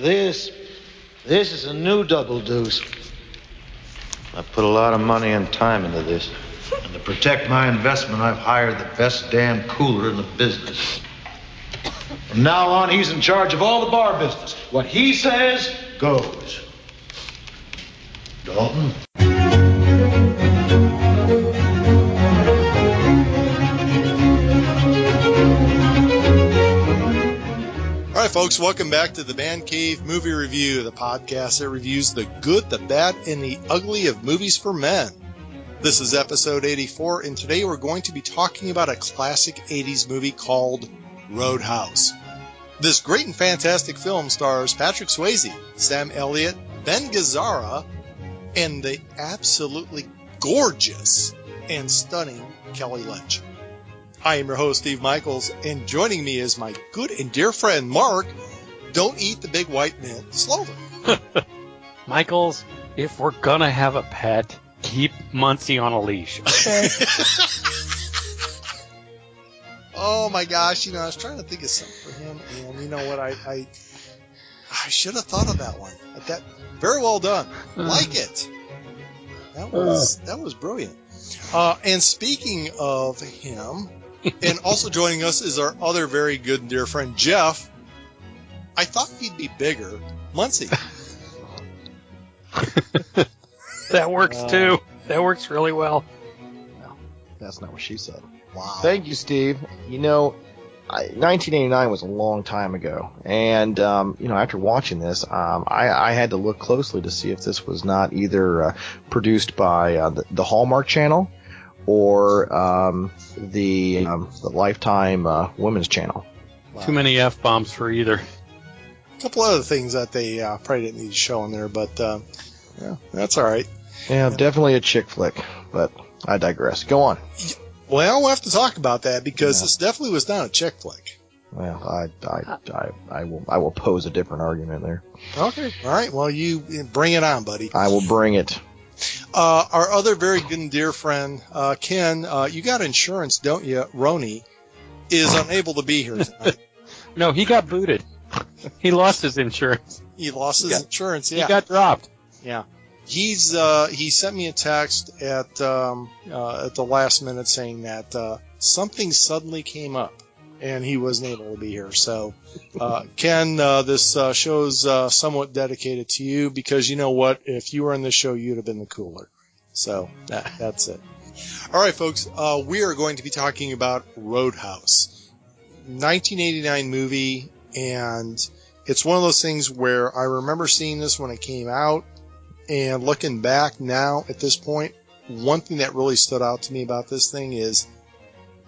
This, this is a new double deuce. I put a lot of money and time into this. And to protect my investment, I've hired the best damn cooler in the business. From now on, he's in charge of all the bar business. What he says goes. Dalton? Folks, welcome back to the Man Cave Movie Review, the podcast that reviews the good, the bad, and the ugly of movies for men. This is episode 84, and today we're going to be talking about a classic 80s movie called Roadhouse. This great and fantastic film stars Patrick Swayze, Sam Elliott, Ben Gazzara, and the absolutely gorgeous and stunning Kelly Lynch. I am your host, Steve Michaels, and joining me is my good and dear friend, Mark. Don't eat the big white man, Slover. Michaels, if we're gonna have a pet, keep Muncie on a leash. Okay? oh my gosh, you know, I was trying to think of something for him, and you know what, I I, I should have thought of that one. That very well done. Like it. That was that was brilliant. Uh, and speaking of him, and also joining us is our other very good and dear friend Jeff. I thought he'd be bigger, Muncie. that works Uh, too. That works really well. No, That's not what she said. Wow. Thank you, Steve. You know, I, 1989 was a long time ago, and um, you know, after watching this, um, I, I had to look closely to see if this was not either uh, produced by uh, the, the Hallmark Channel or um, the um, the Lifetime uh, Women's Channel. Wow. Too many f bombs for either. A couple other things that they uh, probably didn't need to show in there, but uh, yeah, that's all right. Yeah, definitely a chick flick, but I digress. Go on. Well, we'll have to talk about that because Yeah. this definitely was not a chick flick. Well, I, I, I, I will I will pose a different argument there. Okay. All right. Well, you bring it on, buddy. I will bring it. Uh, our other very good and dear friend, uh, Ken, uh, you got insurance, don't you? Roni is unable to be here tonight. No, he got booted. He lost his insurance. He lost his He got- insurance. He Yeah. got dropped. yeah. He's uh, he sent me a text at um, uh, at the last minute saying that uh, something suddenly came up and he wasn't able to be here. So, uh, Ken, uh, this uh, show's uh, somewhat dedicated to you because you know what? If you were in this show, you'd have been the cooler. So that, that's it. All right, folks. Uh, we are going to be talking about Roadhouse, 1989 movie, and it's one of those things where I remember seeing this when it came out, and looking back now at this point, one thing that really stood out to me about this thing is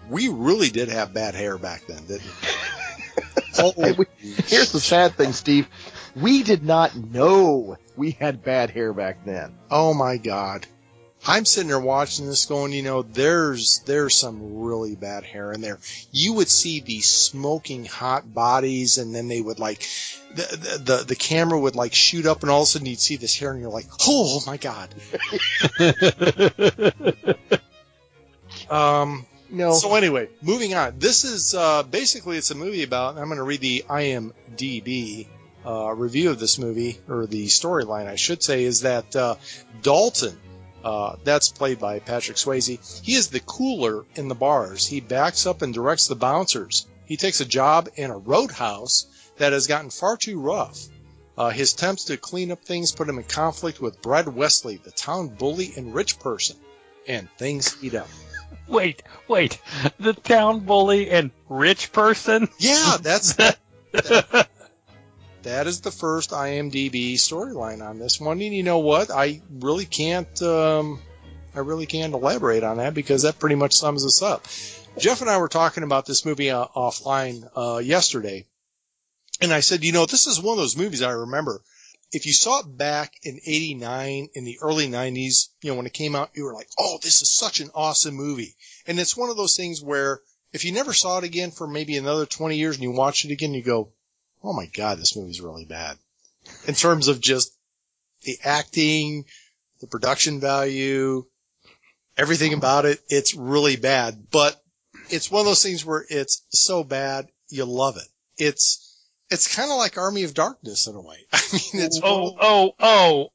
we really did have bad hair back then, didn't we? oh, we- Here's the sad thing, Steve. We did not know we had bad hair back then. oh my God. I'm sitting there watching this going, you know, there's there's some really bad hair in there. You would see these smoking hot bodies and then they would like the the the, the camera would like shoot up and all of a sudden you'd see this hair and you're like, "Oh my god." Um No. So anyway, moving on. This is uh, basically it's a movie about. I'm going to read the IMDb uh, review of this movie or the storyline, I should say, is that uh, Dalton, uh, that's played by Patrick Swayze. He is the cooler in the bars. He backs up and directs the bouncers. He takes a job in a roadhouse that has gotten far too rough. Uh, his attempts to clean up things put him in conflict with Brad Wesley, the town bully and rich person, and things heat up. Wait, wait. The town bully and rich person? Yeah, that's that. that is the first IMDb storyline on this one. And you know what? I really can't. Um, I really can't elaborate on that because that pretty much sums us up. Jeff and I were talking about this movie uh, offline uh, yesterday, and I said, you know, this is one of those movies I remember. If you saw it back in '89, in the early '90s, you know, when it came out, you were like, "Oh, this is such an awesome movie." And it's one of those things where if you never saw it again for maybe another 20 years and you watch it again, you go, "Oh my god, this movie's really bad." In terms of just the acting, the production value, everything about it, it's really bad. But it's one of those things where it's so bad you love it. It's it's kind of like Army of Darkness in a way. I mean, it's Oh, oh, oh.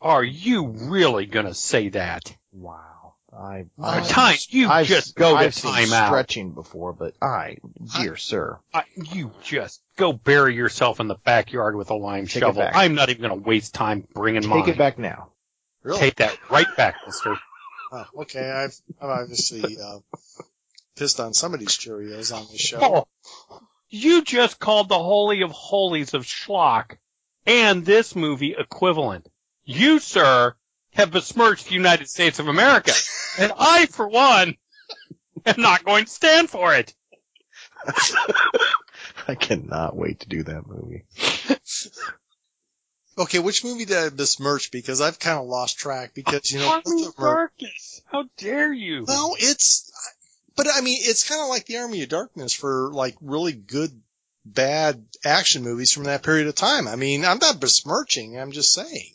Are you really gonna say that? Wow. I, I've- time, you I've, just go I've to seen time out. stretching before, but I, dear sir, I, you just go bury yourself in the backyard with a lime Take shovel. I'm not even going to waste time bringing take mine. Take it back now. really. Take that right back, Mister. Oh, okay, I've, I've obviously uh, pissed on somebody's Cheerios on this show. Oh, you just called the holy of holies of schlock and this movie equivalent. You, sir, have besmirched the United States of America, and I, for one, am not going to stand for it. I cannot wait to do that movie. Okay, which movie did I besmirch? Because I've kind of lost track. Because you know, Army of of them are- Darkness. How dare you? well, it's, but I mean, it's kind of like the Army of Darkness for like really good, bad action movies from that period of time. I mean, I'm not besmirching. I'm just saying.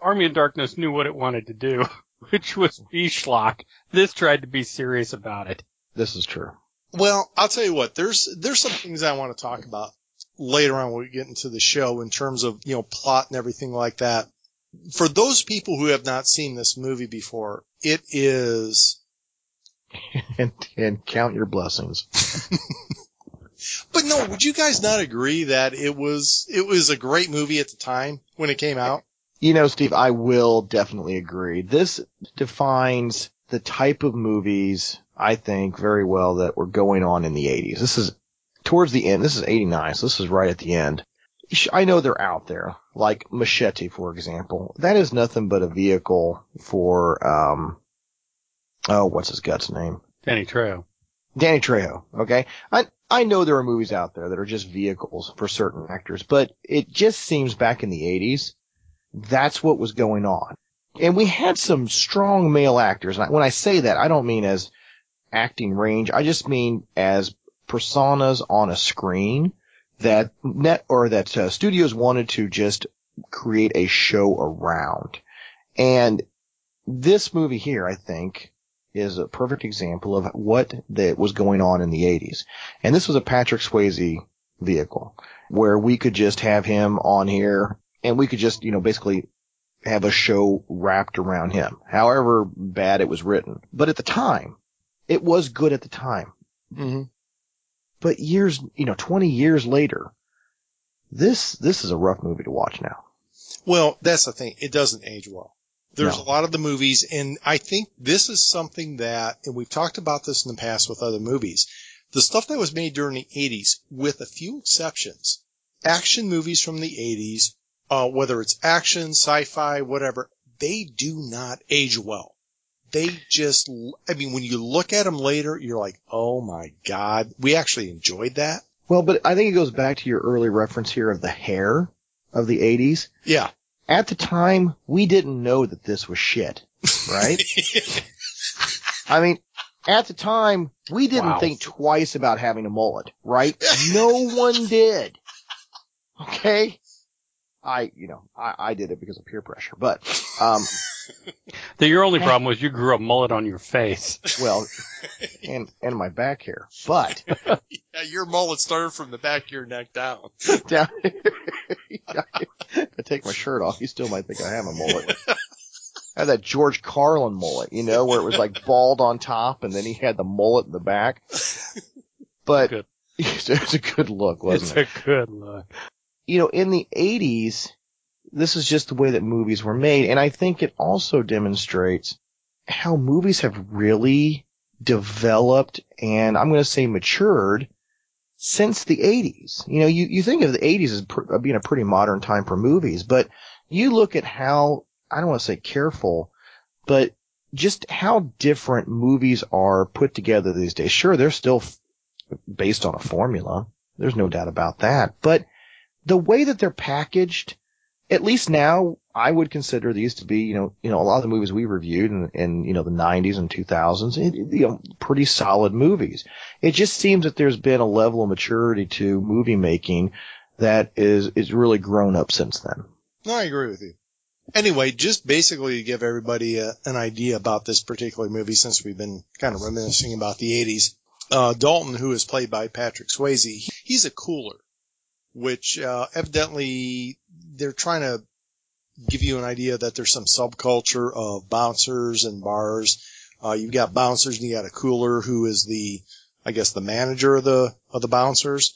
Army of Darkness knew what it wanted to do, which was be schlock. This tried to be serious about it. This is true. Well, I'll tell you what. There's there's some things I want to talk about later on when we get into the show in terms of you know plot and everything like that. For those people who have not seen this movie before, it is. And, and count your blessings. But no, would you guys not agree that it was it was a great movie at the time when it came out? You know, Steve, I will definitely agree. This defines the type of movies I think very well that were going on in the 80s. This is towards the end. This is 89, so this is right at the end. I know they're out there, like Machete, for example. That is nothing but a vehicle for, um, oh, what's his guts name? Danny Trejo. Danny Trejo. Okay. I, I know there are movies out there that are just vehicles for certain actors, but it just seems back in the 80s, that's what was going on. And we had some strong male actors. And when I say that, I don't mean as acting range. I just mean as personas on a screen that net or that uh, studios wanted to just create a show around. And this movie here, I think, is a perfect example of what that was going on in the 80s. And this was a Patrick Swayze vehicle where we could just have him on here and we could just, you know, basically have a show wrapped around him, however bad it was written. But at the time, it was good at the time. Mm-hmm. But years, you know, 20 years later, this, this is a rough movie to watch now. Well, that's the thing. It doesn't age well. There's No. a lot of the movies, and I think this is something that, and we've talked about this in the past with other movies, the stuff that was made during the 80s, with a few exceptions, action movies from the 80s, uh, whether it's action, sci-fi, whatever, they do not age well. They just, I mean, when you look at them later, you're like, oh my god, we actually enjoyed that. Well, but I think it goes back to your early reference here of the hair of the 80s. Yeah. At the time, we didn't know that this was shit, right? I mean, at the time, we didn't Wow. think twice about having a mullet, right? No one did. Okay? I, you know, I, I did it because of peer pressure, but, um, The, your only problem was you grew a mullet on your face. well, and, and my back hair, but yeah, your mullet started from the back of your neck down. down, I take my shirt off, you still might think I have a mullet. I had that George Carlin mullet, you know, where it was like bald on top and then he had the mullet in the back. But Good. it was a good look, wasn't It's it? It's a good look. You know, in the 80s, this is just the way that movies were made. And I think it also demonstrates how movies have really developed and I'm going to say matured since the 80s. You know, you, you think of the 80s as pr- being a pretty modern time for movies, but you look at how, I don't want to say careful, but just how different movies are put together these days. Sure, they're still f- based on a formula. There's no doubt about that. But the way that they're packaged, at least now, I would consider these to be, you know, you know, a lot of the movies we reviewed in, in you know, the 90s and 2000s, it, you know, pretty solid movies. It just seems that there's been a level of maturity to movie making that is, is really grown up since then. No, I agree with you. Anyway, just basically to give everybody a, an idea about this particular movie, since we've been kind of reminiscing about the 80s, uh, Dalton, who is played by Patrick Swayze, he's a cooler. Which uh, evidently they're trying to give you an idea that there's some subculture of bouncers and bars. Uh, you've got bouncers and you got a cooler who is the, I guess, the manager of the of the bouncers,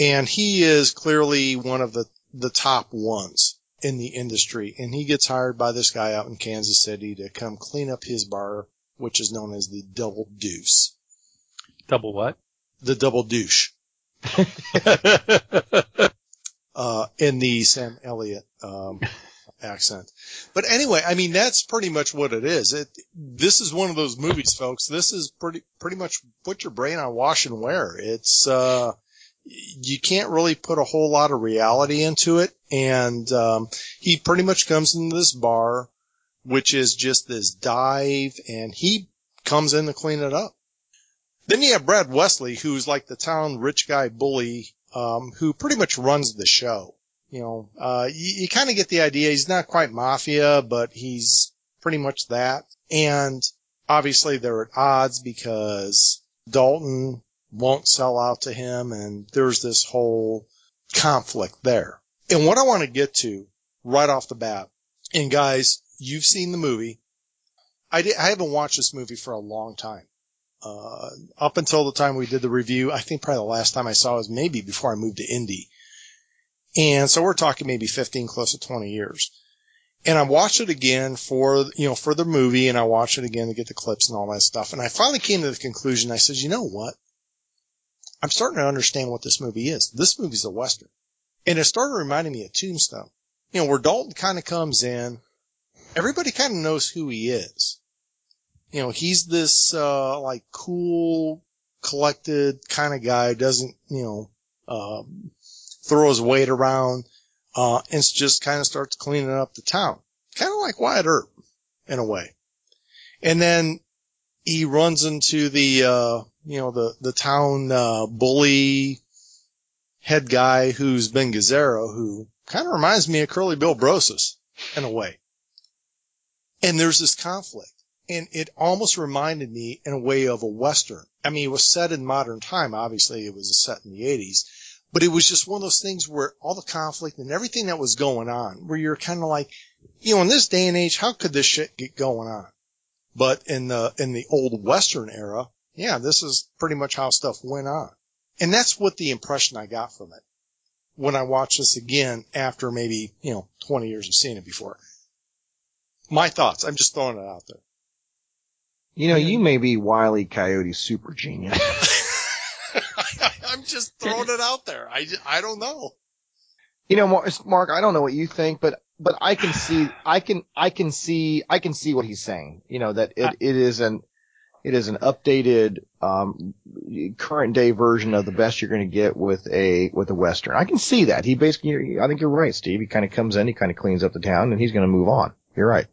and he is clearly one of the the top ones in the industry, and he gets hired by this guy out in Kansas City to come clean up his bar, which is known as the Double Deuce. Double what? The Double Douche. uh, in the Sam Elliott um, accent. But anyway, I mean that's pretty much what it is. It this is one of those movies, folks. This is pretty pretty much put your brain on wash and wear. It's uh, you can't really put a whole lot of reality into it, and um, he pretty much comes into this bar, which is just this dive, and he comes in to clean it up. Then you have Brad Wesley, who's like the town rich guy bully, um, who pretty much runs the show. You know, uh, you, you kind of get the idea. He's not quite mafia, but he's pretty much that. And obviously they're at odds because Dalton won't sell out to him and there's this whole conflict there. And what I want to get to right off the bat, and guys, you've seen the movie. I, did, I haven't watched this movie for a long time. Uh, up until the time we did the review, I think probably the last time I saw it was maybe before I moved to Indy. And so we're talking maybe 15, close to 20 years. And I watched it again for, you know, for the movie and I watched it again to get the clips and all that stuff. And I finally came to the conclusion. I said, you know what? I'm starting to understand what this movie is. This movie's a Western. And it started reminding me of Tombstone. You know, where Dalton kind of comes in. Everybody kind of knows who he is. You know, he's this, uh, like cool, collected kind of guy, doesn't, you know, um, throw his weight around, uh, and just kind of starts cleaning up the town. Kind of like Wyatt Earp in a way. And then he runs into the, uh, you know, the, the town, uh, bully head guy who's Ben Gazzara, who kind of reminds me of Curly Bill Brocius in a way. And there's this conflict. And it almost reminded me in a way of a Western. I mean, it was set in modern time. Obviously, it was set in the 80s, but it was just one of those things where all the conflict and everything that was going on, where you're kind of like, you know, in this day and age, how could this shit get going on? But in the, in the old Western era, yeah, this is pretty much how stuff went on. And that's what the impression I got from it when I watched this again after maybe, you know, 20 years of seeing it before. My thoughts. I'm just throwing it out there. You know, you may be Wiley coyote, super genius. I'm just throwing it out there. I, I don't know. You know, Mark, I don't know what you think, but but I can see, I can, I can see, I can see what he's saying. You know that it, it is an, it is an updated, um, current day version of the best you're going to get with a with a western. I can see that. He basically, I think you're right, Steve. He kind of comes in, he kind of cleans up the town, and he's going to move on. You're right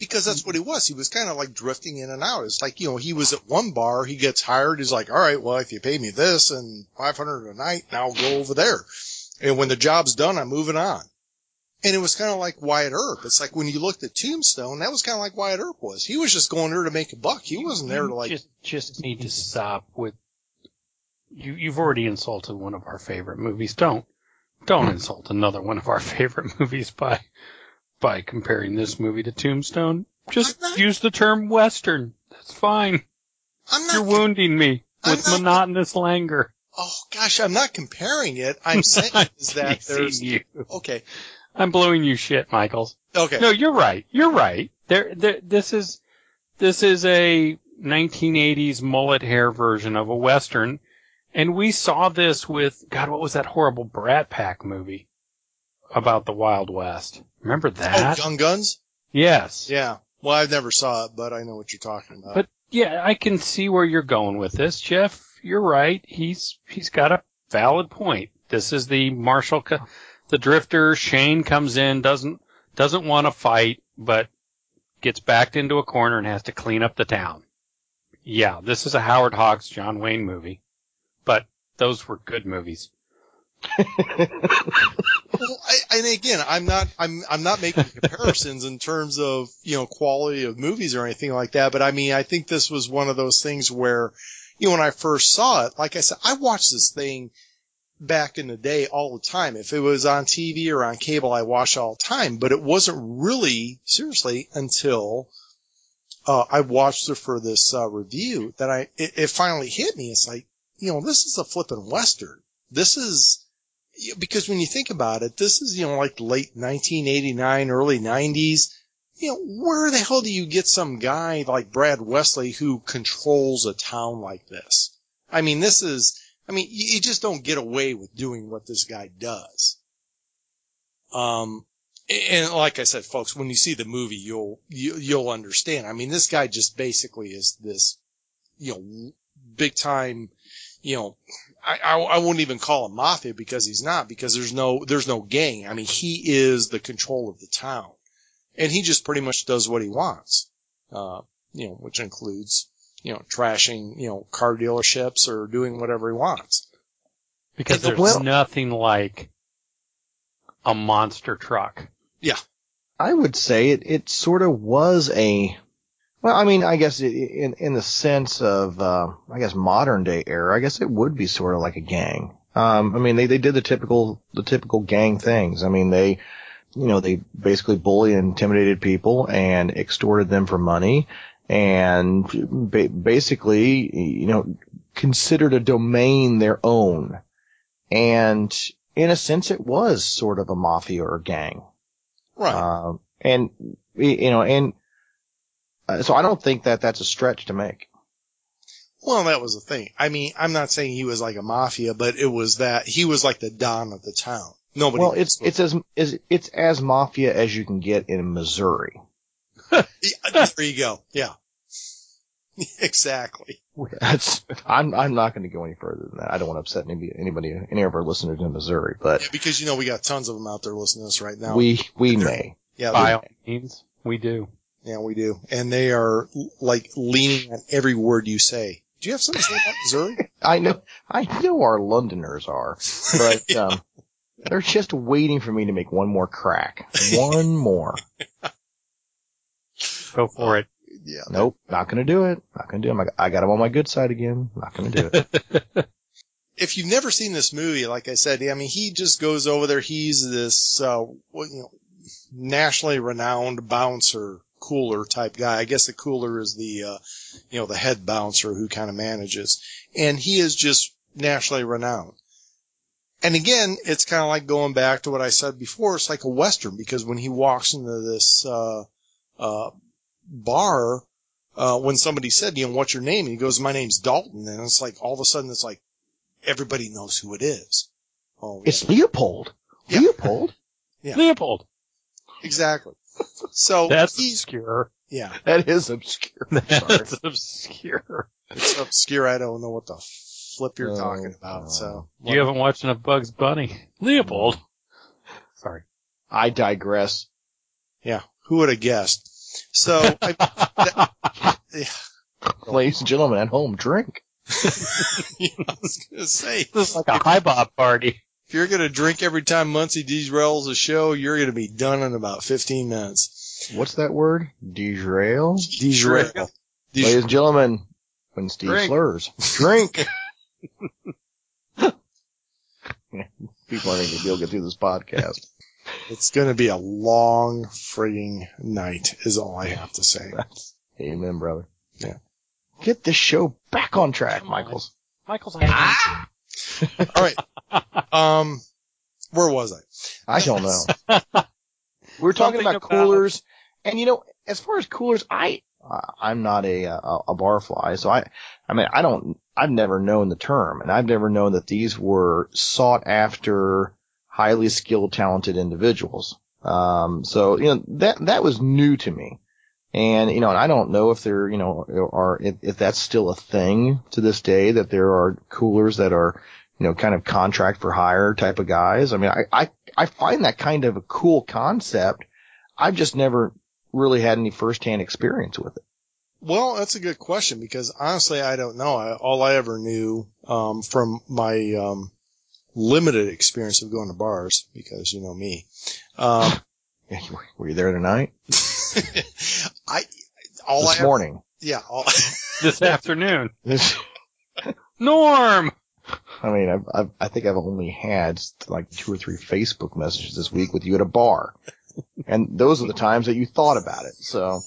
because that's what mm-hmm. he was. He was kind of like drifting in and out. It's like, you know, he was at one bar, he gets hired, he's like, all right, well, if you pay me this and 500 a night, now I'll go over there. And when the job's done, I'm moving on. And it was kind of like Wyatt Earp. It's like when you looked at Tombstone, that was kind of like Wyatt Earp was. He was just going there to make a buck. He wasn't there to like. Just, just need to stop with. You, you've already insulted one of our favorite movies. Don't, don't insult another one of our favorite movies by by comparing this movie to Tombstone. Just not, use the term Western. That's fine. I'm not You're wounding me with not, monotonous languor. Oh gosh, I'm not comparing it. I'm saying is that there's you. okay. I'm blowing you shit, Michaels. Okay. No, you're right. You're right. There, there this is this is a 1980s mullet hair version of a western, and we saw this with God. What was that horrible Brat Pack movie? about the Wild West. Remember Oh, that? Young Guns? yes. Yeah. Well, I've never saw it, but I know what you're talking about. But yeah, I can see where you're going with this, Jeff. You're right. He's he's got a valid point. This is the Marshall, the Drifter. Shane comes in, doesn't doesn't want to fight, but gets backed into a corner and has to clean up the town. Yeah, this is a Howard Hawks, John Wayne movie, but those were good movies. Well, I, and again, I'm not, I'm, I'm not making comparisons in terms of, you know, quality of movies or anything like that. But I mean, I think this was one of those things where, you know, when I first saw it, like I said, I watched this thing back in the day all the time. If it was on TV or on cable, I watched all the time, but it wasn't really seriously until uh, I watched it for this uh, review that I it, it finally hit me. It's like you know this is a flippin' western. This is because when you think about it, this is you know like late 1989, early 90s. You know where the hell do you get some guy like Brad Wesley who controls a town like this? I mean, this is. I mean, you, just don't get away with doing what this guy does. Um, and like I said, folks, when you see the movie, you'll you, will you will understand. I mean, this guy just basically is this, you know, big time, you know, I, I, I wouldn't even call him mafia because he's not because there's no there's no gang. I mean, he is the control of the town, and he just pretty much does what he wants, uh, you know, which includes you know trashing you know car dealerships or doing whatever he wants. Because there's well, nothing like a monster truck. Yeah. I would say it, it sort of was a, well, I mean, I guess in, in the sense of, uh, I guess modern day era, I guess it would be sort of like a gang. Um, I mean, they, they did the typical, the typical gang things. I mean, they, you know, they basically bullied and intimidated people and extorted them for money and ba- basically, you know, considered a domain their own. And in a sense, it was sort of a mafia or a gang. Right. Um, and, you know, and uh, so I don't think that that's a stretch to make. Well, that was the thing. I mean, I'm not saying he was like a mafia, but it was that he was like the don of the town. Nobody. Well, it's it's as it's as mafia as you can get in Missouri. there you go. Yeah. exactly. That's I'm I'm not going to go any further than that. I don't want to upset anybody, anybody any of our listeners in Missouri, but yeah, because you know we got tons of them out there listening to us right now. We we may. Yeah, by all means, we do. Yeah, we do, and they are like leaning on every word you say. Do you have something to say about Missouri? I know I know our Londoners are, but yeah. um, they're just waiting for me to make one more crack. One more. Go for it yeah. Nope, not gonna do it. Not gonna do it. I got him on my good side again. Not gonna do it. if you've never seen this movie, like I said, I mean, he just goes over there. He's this, uh, you know, nationally renowned bouncer, cooler type guy. I guess the cooler is the, uh, you know, the head bouncer who kind of manages. And he is just nationally renowned. And again, it's kind of like going back to what I said before. It's like a Western because when he walks into this, uh, uh, bar uh, when somebody said, you know, what's your name? And he goes, my name's Dalton. And it's like, all of a sudden, it's like, everybody knows who it is. Oh, yeah. It's Leopold. Yeah. Leopold? yeah. Leopold. Exactly. So that's obscure. Yeah. That is obscure. That's obscure. It's obscure. I don't know what the flip you're oh, talking about. So you haven't watched enough Bugs Bunny, Leopold. Sorry. I digress. Yeah. Who would have guessed? So, I, that, yeah. ladies and gentlemen at home, drink. yeah, I was gonna say this is like a high bob party. If you're gonna drink every time Muncie derails a show, you're gonna be done in about 15 minutes. What's that word? Derail. Derail. Ladies and gentlemen, when Steve drink. slurs, drink. People aren't going to be able to get through this podcast. It's going to be a long frigging night, is all I have to say. Amen, brother. Yeah. Get this show back on track, Michaels. Michaels. Ah! All right. Um, where was I? I don't know. we are talking about, about coolers, and you know, as far as coolers, I I'm not a, a a barfly, so I I mean I don't I've never known the term, and I've never known that these were sought after highly skilled, talented individuals. Um, so, you know, that, that was new to me. And, you know, and I don't know if there, you know, are, if, if that's still a thing to this day that there are coolers that are, you know, kind of contract for hire type of guys. I mean, I, I, I find that kind of a cool concept. I've just never really had any firsthand experience with it. Well, that's a good question because honestly, I don't know. I, all I ever knew, um, from my, um, limited experience of going to bars because you know me. Um, Were you there tonight? I all this I morning. yeah, all, this afternoon. Norm. I mean, I've, I've, I think I've only had like two or three Facebook messages this week with you at a bar. and those are the times that you thought about it. So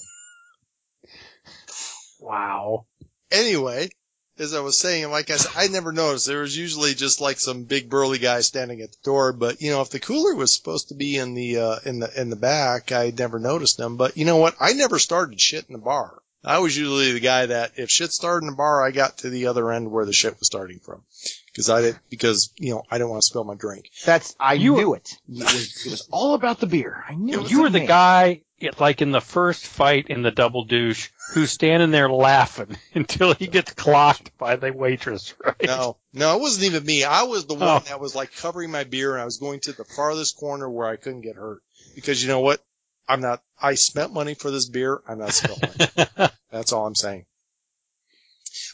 Wow. Anyway, as I was saying, like I said, I never noticed. There was usually just like some big burly guy standing at the door. But you know, if the cooler was supposed to be in the uh, in the in the back, I never noticed them. But you know what? I never started shit in the bar. I was usually the guy that if shit started in the bar, I got to the other end where the shit was starting from. Because I did, because you know I didn't want to spill my drink. that's, I You- knew it. It was, it was all about the beer. I knew it. You were the Man. guy, it- like in the first fight in the double douche, who's standing there laughing until he gets clocked by the waitress, right? No, no, it wasn't even me. I was the oh. one Oh. that was like covering my beer and I was going to the farthest corner where I couldn't get hurt. Because you know what? I'm not, I spent money for this beer. I'm not spilling. That's all I'm saying.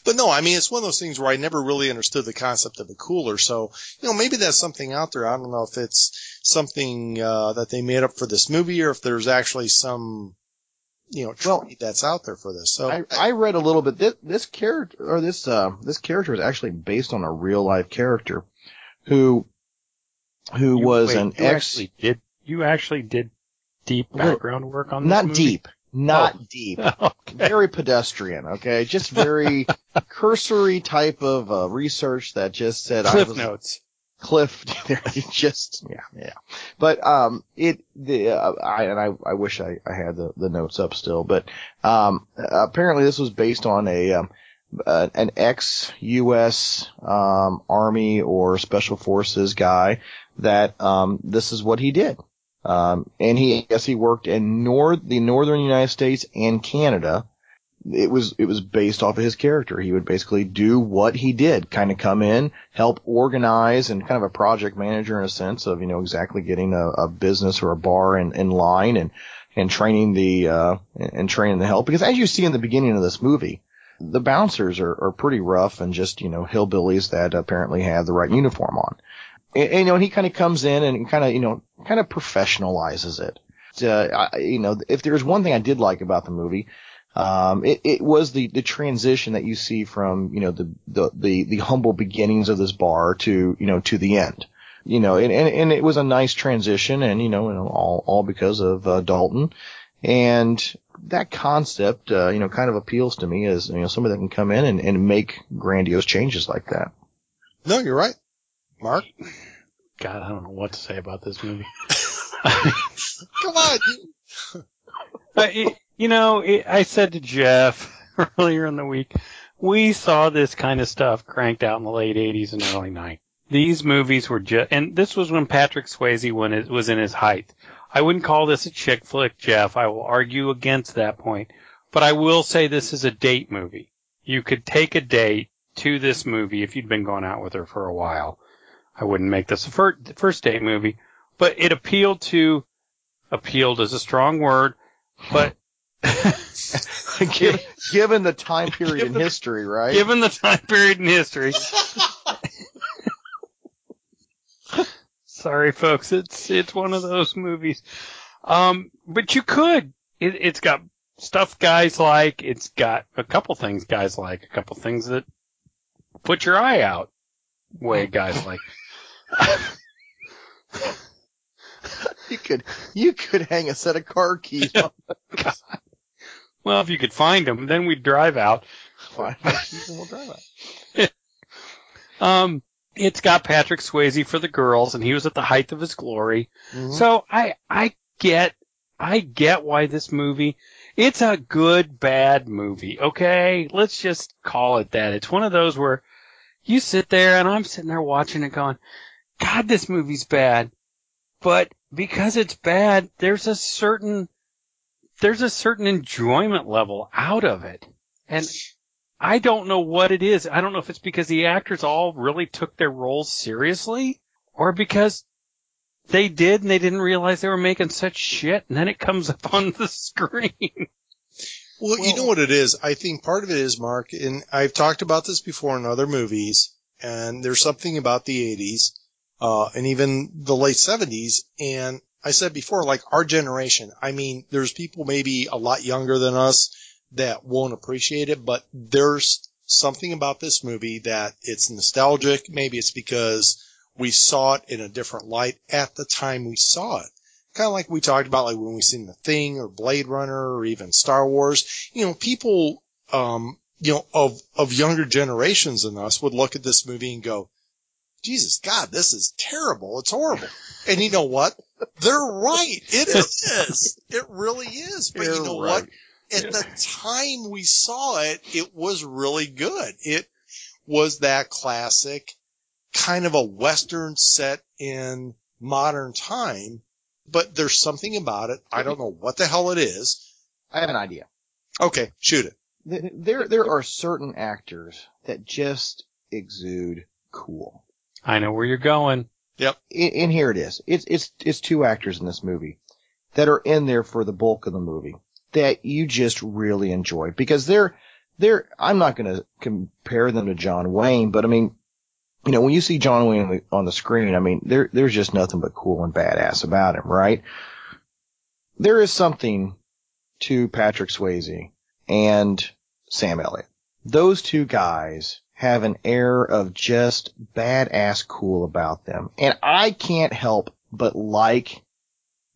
But no, I mean, it's one of those things where I never really understood the concept of a cooler. So, you know, maybe that's something out there. I don't know if it's something, uh, that they made up for this movie or if there's actually some, you know, Well, that's out there for this. So, I, I read a little bit. This, this character or this uh, this character is actually based on a real life character who who You- was wait, an you ex Actually did, you actually did deep background work on this not movie? deep, not deep, okay. very pedestrian. Okay, just very cursory type of uh, research that just said I Cliff was notes. Cliff. just yeah, yeah. But um, it the uh, I and I I wish I I had the the notes up still, but um, apparently this was based on a um. Uh, an ex-U.S. Um, Army or Special Forces guy that um, this is what he did, um, and he guess he worked in north the northern United States and Canada. It was it was based off of his character. He would basically do what he did, kind of come in, help organize, and kind of a project manager in a sense of you know exactly getting a, a business or a bar in, in line and and training the uh, and training the help. Because as you see in the beginning of this movie, the bouncers are, are pretty rough and just you know hillbillies that apparently have the right uniform on. And, you know, and he kind of comes in and kind of you know kind of professionalizes it. Uh, I, you know, if there's one thing I did like about the movie, um, it, it was the, the transition that you see from, you know, the, the, the, the humble beginnings of this bar to, you know, to the end. You know, and, and, and it was a nice transition and, you know, and all, all because of, uh, Dalton. And that concept, uh, you know, kind of appeals to me as, you know, somebody that can come in and, and make grandiose changes like that. no, you're right. Mark, God, I don't know what to say about this movie. come on. you- But it, you know, it, I said to Jeff earlier in the week, we saw this kind of stuff cranked out in the late '80s and early '90s. These movies were just, and this was when Patrick Swayze when it was in his height. I wouldn't call this a chick flick, Jeff. I will argue against that point, but I will say this is a date movie. You could take a date to this movie if you'd been going out with her for a while. I wouldn't make this a fir- first date movie, but it appealed to, appealed is a strong word, but given, given the time period in history, right? given the time period in history. Sorry, folks. It's it's one of those movies. Um, but you could. It, it's got stuff guys like. It's got a couple things guys like. A couple things that put your eye out. Way guys like. You could, you could hang a set of car keys on Well, if you could find them, then we'd drive out. We'll drive it. Um, it's got Patrick Swayze for the girls, and he was at the height of his glory. Mhm. So I I get I get why this movie it's a good bad movie. Okay, let's just call it that. It's one of those where you sit there and I'm sitting there watching it going, God, this movie's bad. But because it's bad, there's a certain there's a certain enjoyment level out of it. And I don't know what it is. I don't know if it's because the actors all really took their roles seriously or because they did and they didn't realize they were making such shit and then it comes up on the screen. Well, you know what it is? I think part of it is, Mark, and I've talked about this before in other movies, and there's something about the 80s, uh, and even the late 70s, and I said before, like our generation, I mean, there's people maybe a lot younger than us that won't appreciate it, but there's something about this movie that it's nostalgic. Maybe it's because we saw it in a different light at the time we saw it. Kind of like we talked about, like when we seen The Thing or Blade Runner or even Star Wars. You know, people, um, you know, of, of younger generations than us would look at this movie and go, Jesus God, this is terrible. It's horrible. And you know what? They're right. It is. It really is. But you You're know right. what? At the time we saw it, it was really good. It was that classic kind of a Western set in modern time, but there's something about it. I don't know what the hell it is. I have an idea. Okay, shoot it. There, there are certain actors that just exude cool. I know where you're going. and, and here it is. It's it's it's two actors in this movie that are in there for the bulk of the movie that you just really enjoy because they're they're. I'm not going to compare them to John Wayne, but I mean, you know, when you see John Wayne on the, on the screen, I mean, there there's just nothing but cool and badass about him, right? There is something to Patrick Swayze and Sam Elliott. Those two guys have an air of just badass cool about them. And I can't help but like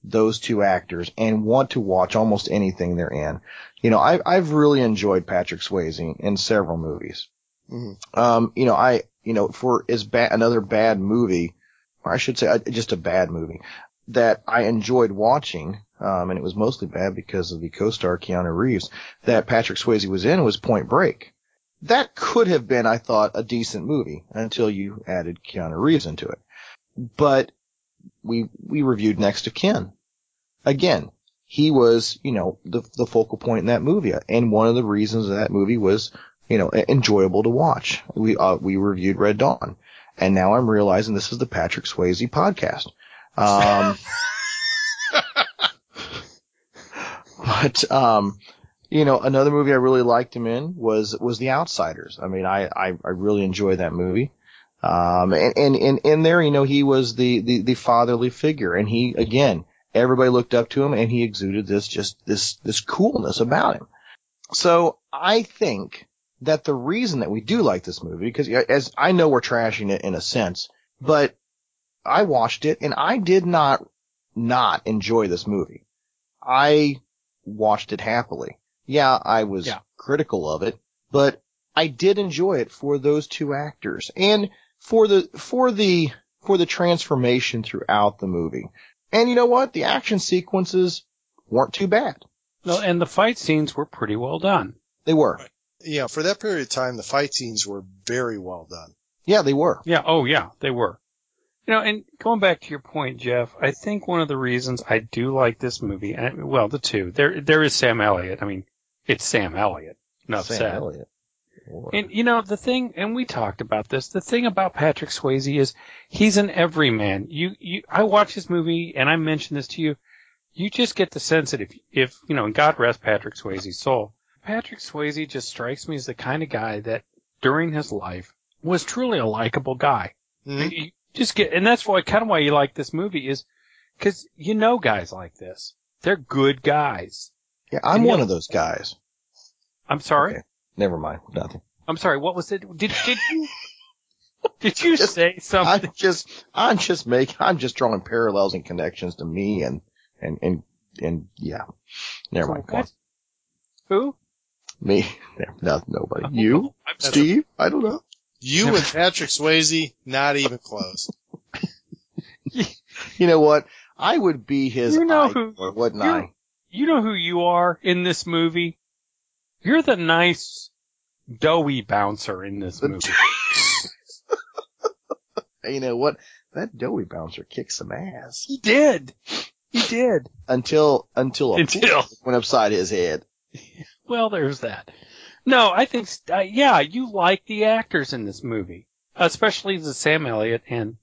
those two actors and want to watch almost anything they're in. You know, I, I've really enjoyed Patrick Swayze in several movies. Mhm. Um, you know, I, you know, for is bad, another bad movie, or I should say uh, just a bad movie that I enjoyed watching, um, and it was mostly bad because of the co-star Keanu Reeves that Patrick Swayze was in was Point Break. That could have been, I thought, a decent movie until you added Keanu Reeves into it. But we, we reviewed Next of Kin. Again, he was, you know, the, the focal point in that movie. And one of the reasons that movie was, you know, enjoyable to watch. We, uh, we reviewed Red Dawn. And now I'm realizing this is the Patrick Swayze podcast. Um, but, um, you know, another movie I really liked him in was, was The Outsiders. I mean, I, I, I really enjoy that movie. Um, and, and, and in there, you know, he was the, the, the fatherly figure and he, again, everybody looked up to him and he exuded this, just this, this coolness about him. So I think that the reason that we do like this movie, because as I know we're trashing it in a sense, but I watched it and I did not not enjoy this movie. I watched it happily. Yeah, I was Yeah. critical of it, but I did enjoy it for those two actors and for the, for the, for the transformation throughout the movie. And you know what? The action sequences weren't too bad. No, and the fight scenes were pretty well done. They were. Yeah, for that period of time, the fight scenes were very well done. Yeah, they were. Yeah. Oh, yeah, they were. You know, and going back to your point, Jeff, I think one of the reasons I do like this movie, and well, the two, there, there is Sam Elliott. I mean, it's Sam Elliott. Enough Sam said. Elliott. Lord. And you know the thing, and we talked about this. The thing about Patrick Swayze is he's an everyman. You, you, I watch this movie, and I mentioned this to you. You just get the sense that if, if you know, and God rest Patrick Swayze's soul, Patrick Swayze just strikes me as the kind of guy that during his life was truly a likable guy. Mhm. You just get, and that's why kind of why you like this movie is because you know guys like this. They're good guys. Yeah, I'm and one you- of those guys. I'm sorry. Okay. Never mind. Nothing. I'm sorry. What was it? Did did you did you Just- say something? I'm just, I'm just making, I'm just drawing parallels and connections to me and, and, and, and yeah. Never mind. Come on. Who? Me. No, nobody. You? I'm Steve? I don't know. You and Patrick Swayze, not even close. You know what? I would be his You know idol, who- wouldn't you- I? You know who you are in this movie? You're the nice, doughy bouncer in this movie. You know what? That doughy bouncer kicked some ass. He did. He did. Until, until a Until. went upside his head. Well, there's that. No, I think, uh, yeah, you like the actors in this movie, especially the Sam Elliott and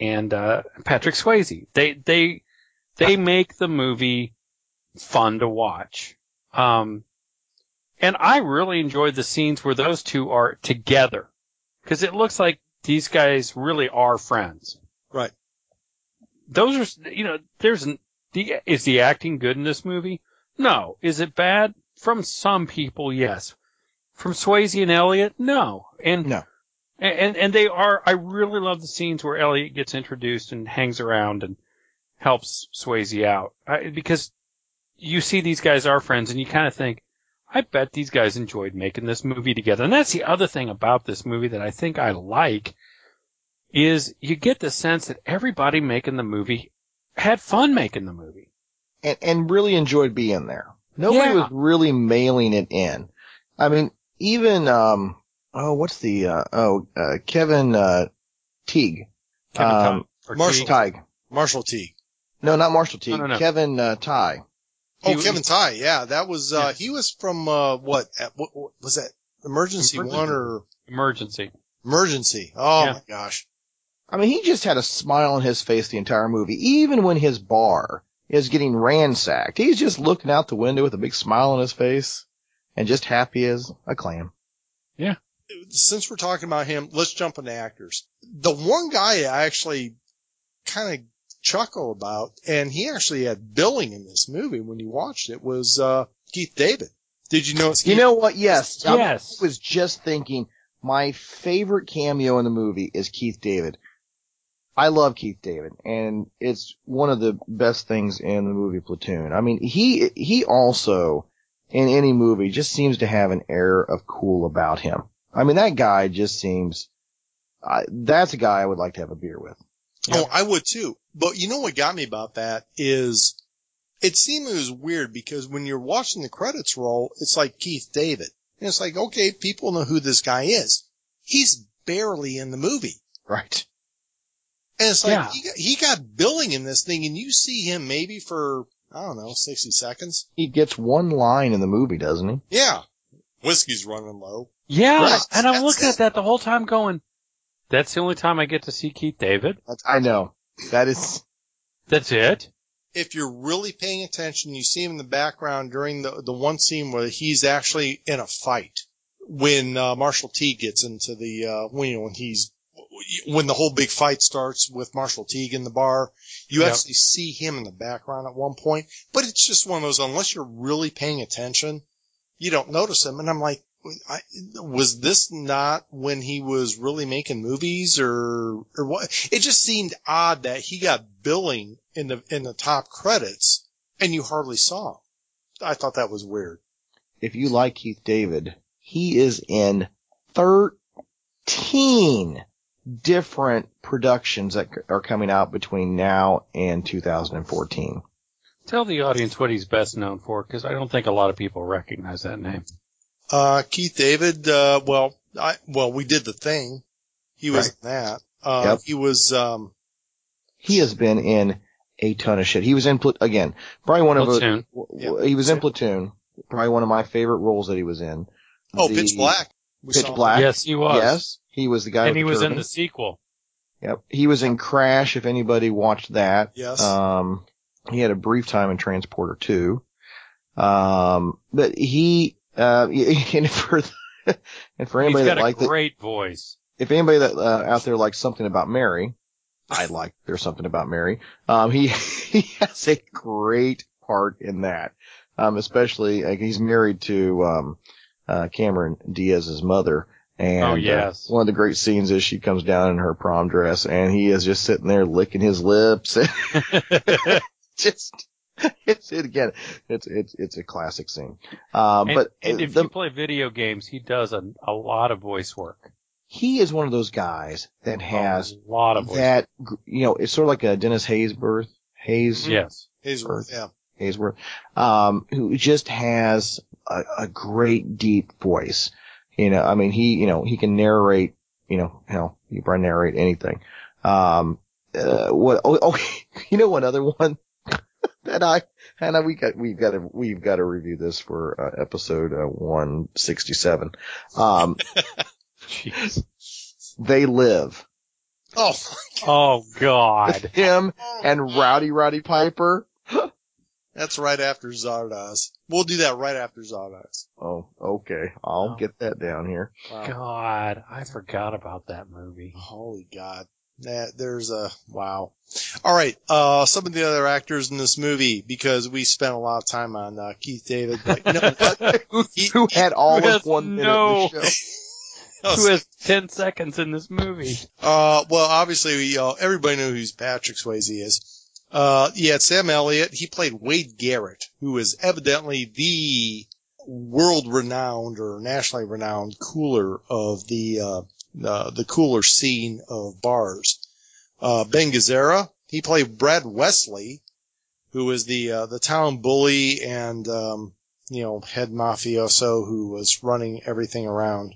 and uh, Patrick Swayze. They they they make the movie fun to watch. Um, and I really enjoyed the scenes where those two are together because it looks like these guys really are friends. Right. Those are, you know, there's the is the acting good in this movie? No. Is it bad? From some people, yes. from Swayze and Elliott? No. And No. and and they are. I really love the scenes where Elliott gets introduced and hangs around and helps Swayze out I, because you see these guys are friends, and you kind of think, I bet these guys enjoyed making this movie together. And that's the other thing about this movie that I think I like is you get the sense that everybody making the movie had fun making the movie. and, and really enjoyed being there. Nobody Yeah. was really mailing it in. I mean, even um, oh, what's the uh, oh uh, Kevin uh, Teague, Kevin Um, Todd, or Marshall- Teague. Teague. Marshall T. No, not Marshall Teague. no, no. Kevin uh, Tighe. Oh, He- Kevin Tighe. Yeah, that was, uh, Yeah. he was from, uh, what, at, what, what was that? Emergency, Emergency. one or Emergency. emergency? Oh Yeah. my gosh. I mean, he just had a smile on his face the entire movie, even when his bar is getting ransacked. He's just looking out the window with a big smile on his face and just happy as a clam. Yeah. Since we're talking about him, let's jump into actors. The one guy I actually kind of chuckle about, and he actually had billing in this movie when you watched it, was, uh, Keith David. Did you know You Keith- You know what? Yes. Yes. I was just thinking my favorite cameo in the movie is Keith David. I love Keith David and it's one of the best things in the movie Platoon. I mean, he, he also in any movie just seems to have an air of cool about him. I mean, that guy just seems, I that's a guy I would like to have a beer with. Oh, I would too. But you know what got me about that is it seemed it was weird because when you're watching the credits roll, it's like Keith David. And it's like, okay, people know who this guy is. He's barely in the movie. Right. And it's like, Yeah. he, got, he got billing in this thing and you see him maybe for, I don't know, 60 seconds. He gets one line in the movie, doesn't he? Yeah. Whiskey's running low. Yeah. Right. And I'm That's looking it. at that the whole time going, that's the only time I get to see Keith David. I know. That is, That's it. If you're really paying attention, you see him in the background during the, the one scene where he's actually in a fight. When, uh, Marshall T gets into the, uh, when, you know, when he's, when the whole big fight starts with Marshall Teague in the bar, you Yep. actually see him in the background at one point, but it's just one of those, unless you're really paying attention, you don't notice him. And I'm like, I, was this not when he was really making movies or, or what? It just seemed odd that he got billing in the, in the top credits and you hardly saw him. I thought that was weird. if you like Keith David, he is in 13 different productions that are coming out between now and 2014. Tell the audience what he's best known for, because I don't think a lot of people recognize that name. Uh, Keith David, uh, well, I, well, we did the thing. He was Right. in that. Uh, Yep. he was, um, He has been in a ton of shit. He was in, Pla- again, probably one of Platoon. the, w- w- he was in Platoon, probably one of my favorite roles that he was in. oh, The- Pitch Black. We Pitch saw him. Black. Yes, he was. Yes. He was the guy and he the was in the sequel. Yep. He was in Crash, if anybody watched that. Yes. Um, he had a brief time in Transporter 2. Um, but he, uh, and for, and for He's anybody got that a liked it, great voice. if anybody that, uh, out there likes something about Mary, I like there's something about Mary. Um, he, he has a great part in that. Um, especially, like, he's married to, um, uh, Cameron Diaz's mother. And, Oh, yes. uh, one of the great scenes is she comes down in her prom dress and he is just sitting there licking his lips. just, it's, it again, it's, it's, it's a classic scene. Um, and, but and if the- you play video games, he does a, a lot of voice work. he is one of those guys that has a lot of that, gr- you know, it's sort of like a Dennis Haysbert, Hayes. Yes. Hazelworth, yeah. Haysworth, um, who just has a, a great deep voice. You know, I mean, he, you know, he can narrate, you know, hell, he can probably narrate anything. Um, uh, what, oh, oh, you know, one other one that I, and I, we got, we've got to, we've got to review this for, uh, episode, uh, 167. Um, Jeez. they live. Oh, Oh God. Him and Rowdy Roddy Piper. that's right after Zardoz. We'll do that right after Zardoz. Oh, okay. I'll Oh. get that down here. Wow. God, I forgot about that movie. Holy God. That there's a wow. All right, uh, some of the other actors in this movie because we spent a lot of time on uh, Keith David, but you know what? who, who had almost of one minute no- in the show. Who has 10 seconds in this movie? Uh, well, obviously, we, uh, everybody knew who Patrick Swayze is. Uh, had Sam Elliott. He played Wade Garrett, who is evidently the world renowned or nationally renowned cooler of the, uh, the, cooler scene of bars. Uh, Ben Gazzara, he played Brad Wesley, who is the, uh, the town bully and, um, you know, head mafioso who was running everything around.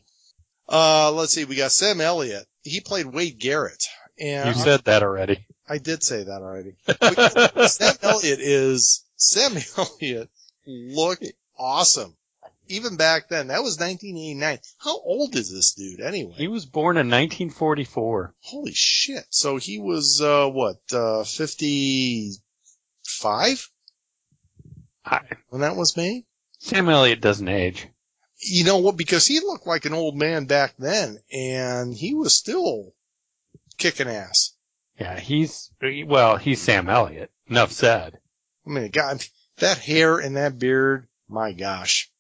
Uh, let's see. We got Sam Elliott. He played Wade Garrett. And You said that already. I did say that already. Sam Elliott is, Sam Elliott looked awesome. Even back then, that was 1989. How old is this dude anyway? he was born in 1944. Holy shit. So he was, uh, what, uh, 55 I, when that was made? Sam Elliott doesn't age. You know what? Because he looked like an old man back then and he was still kicking ass. Yeah, he's, well, he's Sam Elliott. Enough said. I mean, God, that hair and that beard, my gosh.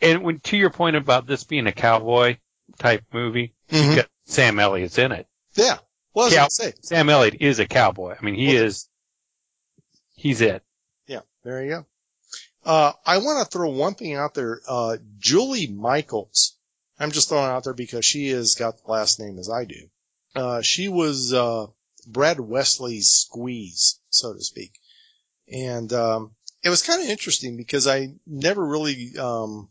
And when, to your point about this being a cowboy type movie, Mhm. got Sam Elliott's in it. Yeah. What was I Yeah. gonna say? Sam Elliott is a cowboy. I mean, he Well, is, he's it. Yeah, there you go. Uh, I want to throw one thing out there. Uh, Julie Michaels. I'm just throwing it out there because she has got the last name as I do. Uh, she was, uh, Brad Wesley's squeeze, so to speak. And, um, it was kind of interesting because I never really, um,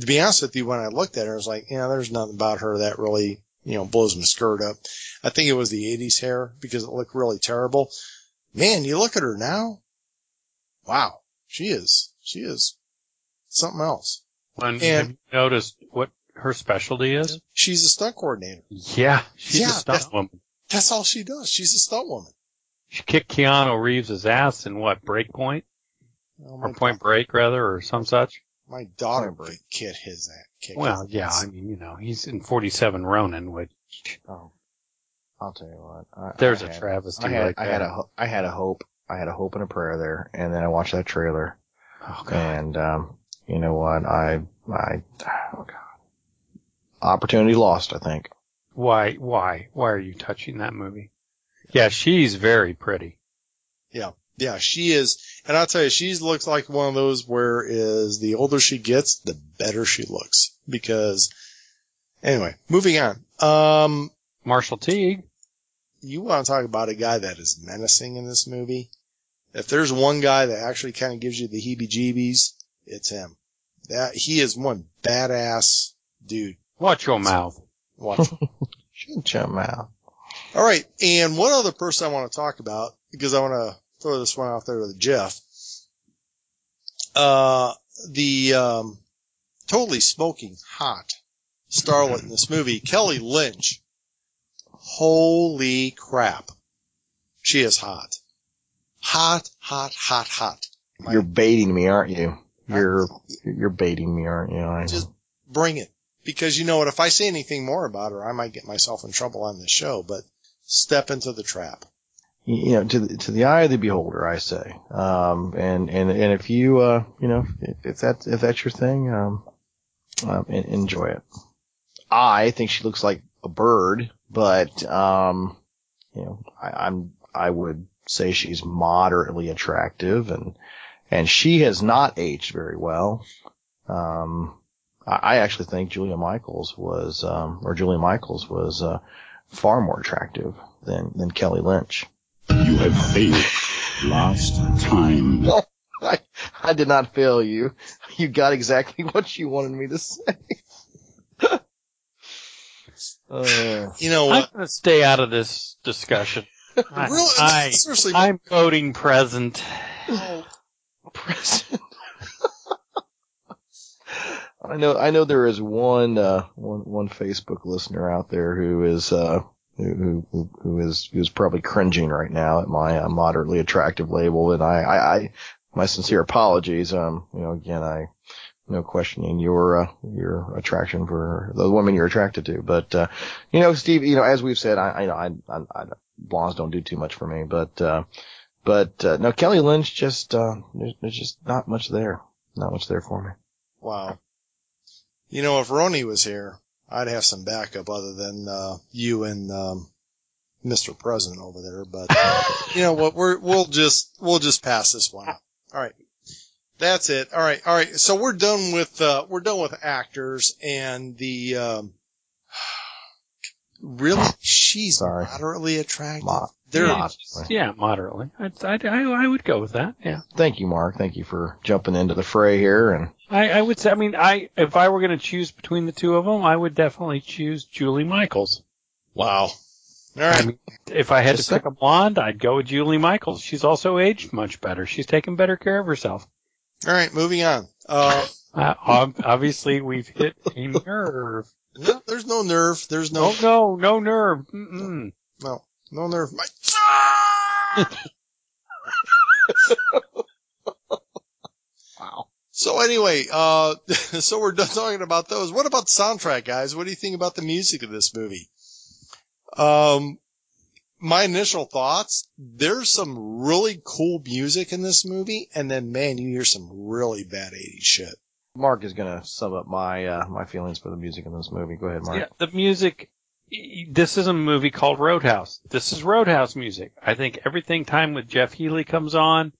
to be honest with you, when I looked at her, I was like, yeah, there's nothing about her that really, you know, blows my skirt up. I think it was the 80s hair because it looked really terrible. Man, you look at her now. Wow. She is, she is something else. When, And- have you noticed what her specialty is? She's a stunt coordinator. Yeah, she's Yeah, a stunt that's- woman. That's all she does. She's a stunt woman. She kicked Keanu Reeves' ass in what, Breakpoint? Oh, Or Point Break, rather, or some such? My daughter could kick his ass. Kick Well, his yeah, ass. I mean, you know, he's in 47 Ronin, which, Oh, I'll tell you what. I, there's I a had- travesty I had, right I had a, I had a hope. I had a hope and a prayer there, and then I watched that trailer, oh, God. and um, you know what? I, I, oh god, opportunity lost. I think. Why, why, why are you touching that movie? Yeah, she's very pretty. Yeah, she is. And I'll tell you, she looks like one of those where is the older she gets, the better she looks. Because, anyway, moving on. Um, Marshall Teague. you want to talk about a guy that is menacing in this movie? If there's one guy that actually kind of gives you the heebie-jeebies, it's him. That he is one badass dude. Watch your mouth. Watch. Shut your mouth. All right, and one other person I want to talk about because I want to throw this one out there with Jeff. Uh, the um, totally smoking hot starlet in this movie, Kelly Lynch. Holy crap, she is hot, hot, hot, hot, hot. My- You're baiting me, aren't you? You're you're baiting me, aren't you? I. Just- bring it because you know what? If I say anything more about her, I might get myself in trouble on this show. But step into the trap. You know, to the, to the eye of the beholder, I say. Um, and, and, and if you, uh, you know, if, that's, if that's your thing, um, um, enjoy it. I think she looks like a bird, but, um, you know, I, I'm, I would say she's moderately attractive and, and she has not aged very well. Um, I, I actually think Julia Michaels was, um, or Julia Michaels was, uh, far more attractive than, than Kelly Lynch. You have failed. Last time. I, I did not fail you. You got exactly what you wanted me to say. uh, You know what? I'm what? going to stay out of this discussion. I, Really? I, Seriously, I'm voting present. present. I know, I know there is one, uh, one, one Facebook listener out there who is, uh, who, who, is, who is probably cringing right now at my uh, moderately attractive label. And I, I, I, my sincere apologies. Um, you know, again, I, no questioning your uh, your attraction for the women you're attracted to. But uh, you know, Steve, you know, as we've said, I, I know I, I, blondes don't do too much for me, but uh, but uh, no, Kelly Lynch just uh, there's, there's just not much there, not much there for me. Wow. You know, if Roni was here, I'd have some backup other than uh, you and um, Mr. President over there. But you know what? We're we'll just we'll just pass this one. Up. All right. That's it. All right. All right. So we're done with uh, we're done with actors and the um, really she's Sorry. moderately attractive. Mo- They're yeah, moderately. yeah, moderately. I'd, I'd, I, I would go with that. Yeah. Thank you, Mark. Thank you for jumping into the fray here. And I, I would say, I mean, I if I were going to choose between the two of them, I would definitely choose Julie Michaels. wow. All right. I mean, if I had Just to pick a blonde, I'd go with Julie Michaels. She's also aged much better. She's taken better care of herself. All right. Moving on. Uh, Uh, obviously, we've hit a nerve. No, there's no nerve. There's no No, no, no nerve. Mm-mm. no no nerve. My- wow. So anyway, uh, so we're done talking about those. What about the soundtrack, guys? What do you think about the music of this movie? Um, my initial thoughts, there's some really cool music in this movie, and then man, you hear some really bad 80s shit. Mark is going to sum up my uh, my feelings for the music in this movie. Go ahead, Mark. Yeah, the music. This is a movie called Roadhouse. This is Roadhouse music. I think everything time with Jeff Healey comes on,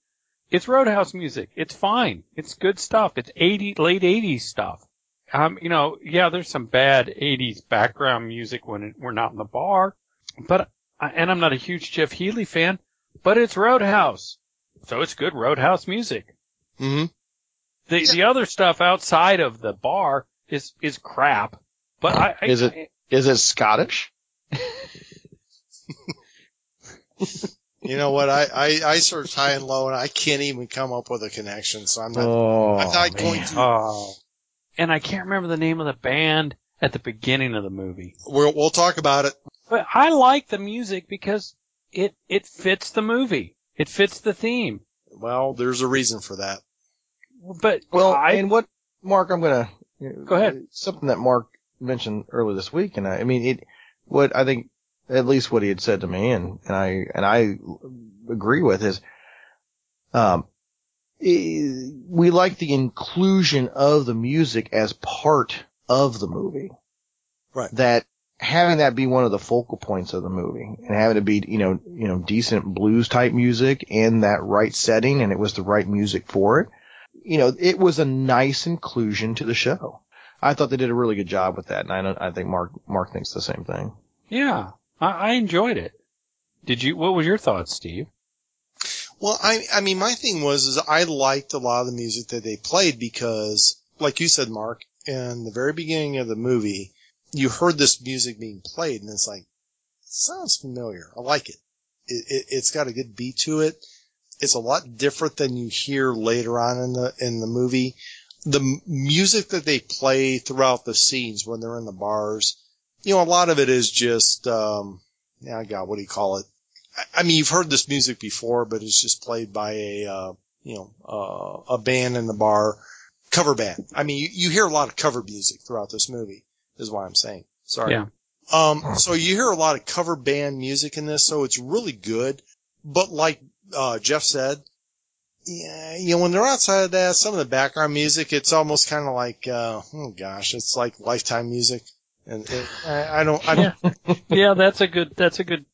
it's Roadhouse music. It's fine. It's good stuff. It's 80 late 80s stuff. Um, you know, yeah, there's some bad 80s background music when it, we're not in the bar, but and I'm not a huge Jeff Healey fan, but it's Roadhouse, so it's good Roadhouse music. Mm-hmm. The the other stuff outside of the bar is is crap. But I, I Is it- Is it Scottish? You know what? I, I, I searched high and low and I can't even come up with a connection, so I'm not, Oh, I'm not going to, Oh. And I can't remember the name of the band at the beginning of the movie. we'll, we'll talk about it. But I like the music because it it fits the movie. It fits the theme. Well, there's a reason for that. But Well, I and what, Mark, I'm gonna Go ahead. Something that Mark mentioned earlier this week, and I, I mean, it, what I think, at least what he had said to me, and, and I, and I agree with is, um, we like the inclusion of the music as part of the movie. Right. That having that be one of the focal points of the movie and having it be, you know, you know, decent blues type music in that right setting and it was the right music for it. You know, it was a nice inclusion to the show. I thought they did a really good job with that, and I, don't- I think Mark Mark thinks the same thing. yeah, I, I enjoyed it. Did you? What was your thoughts, Steve? Well, I, I mean, my thing was, is I liked a lot of the music that they played because, like you said, Mark, in the very beginning of the movie, you heard this music being played and it's like, sounds familiar. I like it. It, it. It's got a good beat to it. It's a lot different than you hear later on in the, in the movie. The m- music that they play throughout the scenes when they're in the bars, you know, a lot of it is just, um, yeah, God, what do you call it? I- I mean, you've heard this music before, but it's just played by a, uh, you know, uh, a band in the bar, cover band. I mean, you, you hear a lot of cover music throughout this movie, is what I'm saying. Sorry. Yeah. Um, so you hear a lot of cover band music in this, so it's really good. But like, uh, Jeff said, yeah, you know, when they're outside of that, some of the background music, it's almost kind of like, uh, oh gosh, it's like lifetime music. And it, I, I don't, I don't, yeah, that's a good. That's a good.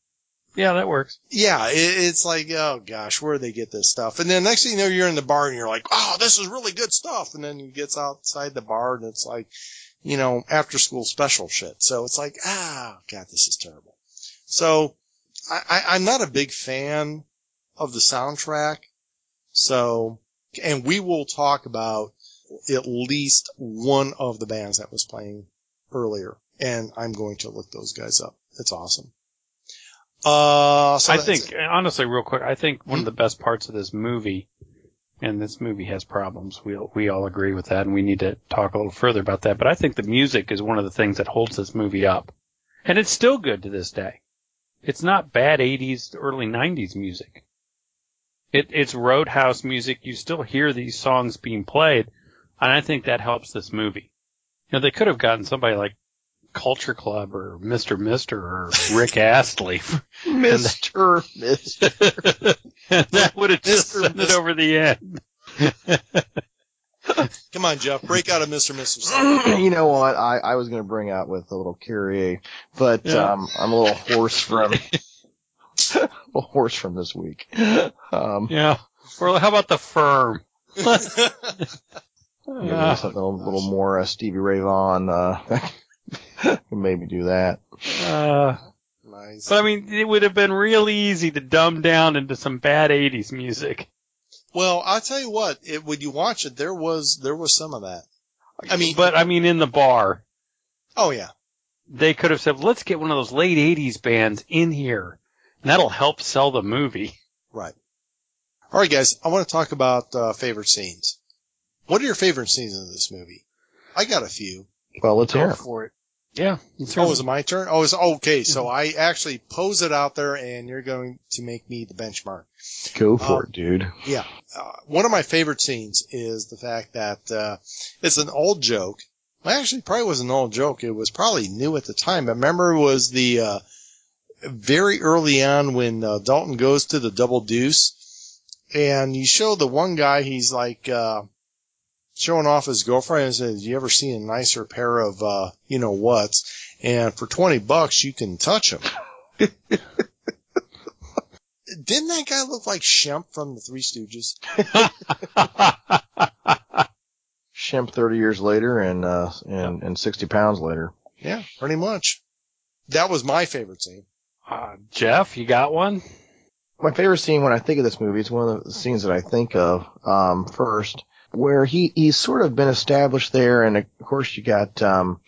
Yeah, that works. yeah, it, it's like, oh gosh, where do they get this stuff? And then next thing you know, you're in the bar and you're like, oh, this is really good stuff. And then you gets outside the bar and it's like, you know, after school special shit. So it's like, ah, God, this is terrible. So I, I, I'm not a big fan of the soundtrack. So, and we will talk about at least one of the bands that was playing earlier. And I'm going to look those guys up. It's awesome. Uh, so I think, it. honestly, real quick, I think one of Hmm? the best parts of this movie, and this movie has problems. We we all agree with that, and we need to talk a little further about that. But I think the music is one of the things that holds this movie up, and it's still good to this day. It's not bad '80s, early '90s music. It it's Roadhouse music. You still hear these songs being played. and I think that helps this movie. You know, they could have gotten somebody like Culture Club or Mr. Mister or Rick Astley, Mister, Mister. and that would have just Mr. sent it over the end. Come on, Jeff, break out of Mr. Mister. You know what? I, I was going to bring out with a little Kyrie, but Yeah. um, I'm a little hoarse from a horse from this week. Um, Yeah. Or how about the firm? yeah, Uh, something a little more uh, Stevie Ray Vaughan. Uh, can maybe do that. uh, nice. but I mean, it would have been real easy to dumb down into some bad '80s music. Well, I'll tell you what. It, when you watch it, there was there was some of that. I mean, But I mean, in the bar, oh yeah, they could have said, "Let's get one of those late '80s bands in here, and that'll help sell the movie." right. All right, guys. I want to talk about uh, favorite scenes. What are your favorite scenes in this movie? I got a few. Well, let's. Go it. for it. Yeah. Oh, is it my turn? Oh, it's okay. So I actually pose it out there, and you're going to make me the benchmark. Go for Um, it, dude. Yeah. Uh, one of my favorite scenes is the fact that uh, it's an old joke. Well, actually, probably was an old joke. It was probably new at the time. But remember, it was the uh, very early on when uh, Dalton goes to the double deuce, and you show the one guy. He's like uh, showing off his girlfriend and says, "You ever seen a nicer pair of uh, you know what's?" And for twenty bucks, you can touch them. Didn't that guy look like Shemp from the Three Stooges? Shemp 30 years later and, uh, and, and 60 pounds later. Yeah, pretty much. That was my favorite scene. Uh, Jeff, you got one? My favorite scene when I think of this movie, is one of the scenes that I think of, um, first, where he, he's sort of been established there. And of course you got, um,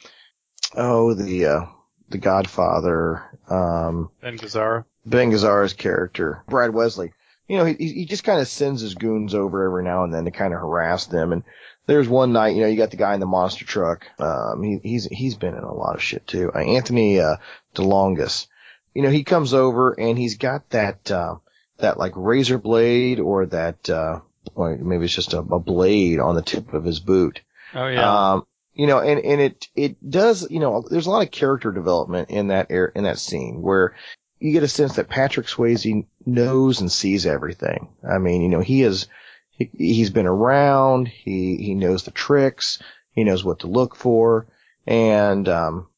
oh, the, uh, the Godfather, um, Ben Gazzara. Ben Gazzara's character, Brad Wesley. You know, he, he just kind of sends his goons over every now and then to kind of harass them. And there's one night, you know, you got the guy in the monster truck. Um, he, he's, he's been in a lot of shit too. Uh, Anthony, uh, DeLongis. You know, he comes over and he's got that, uh, that like razor blade or that, uh, or maybe it's just a, a blade on the tip of his boot. Oh yeah. Um, you know, and, and it, it does, you know, there's a lot of character development in that air, in that scene where you get a sense that Patrick Swayze knows and sees everything. I mean, you know, he is, he, he's been around, he, he knows the tricks, he knows what to look for, and, um,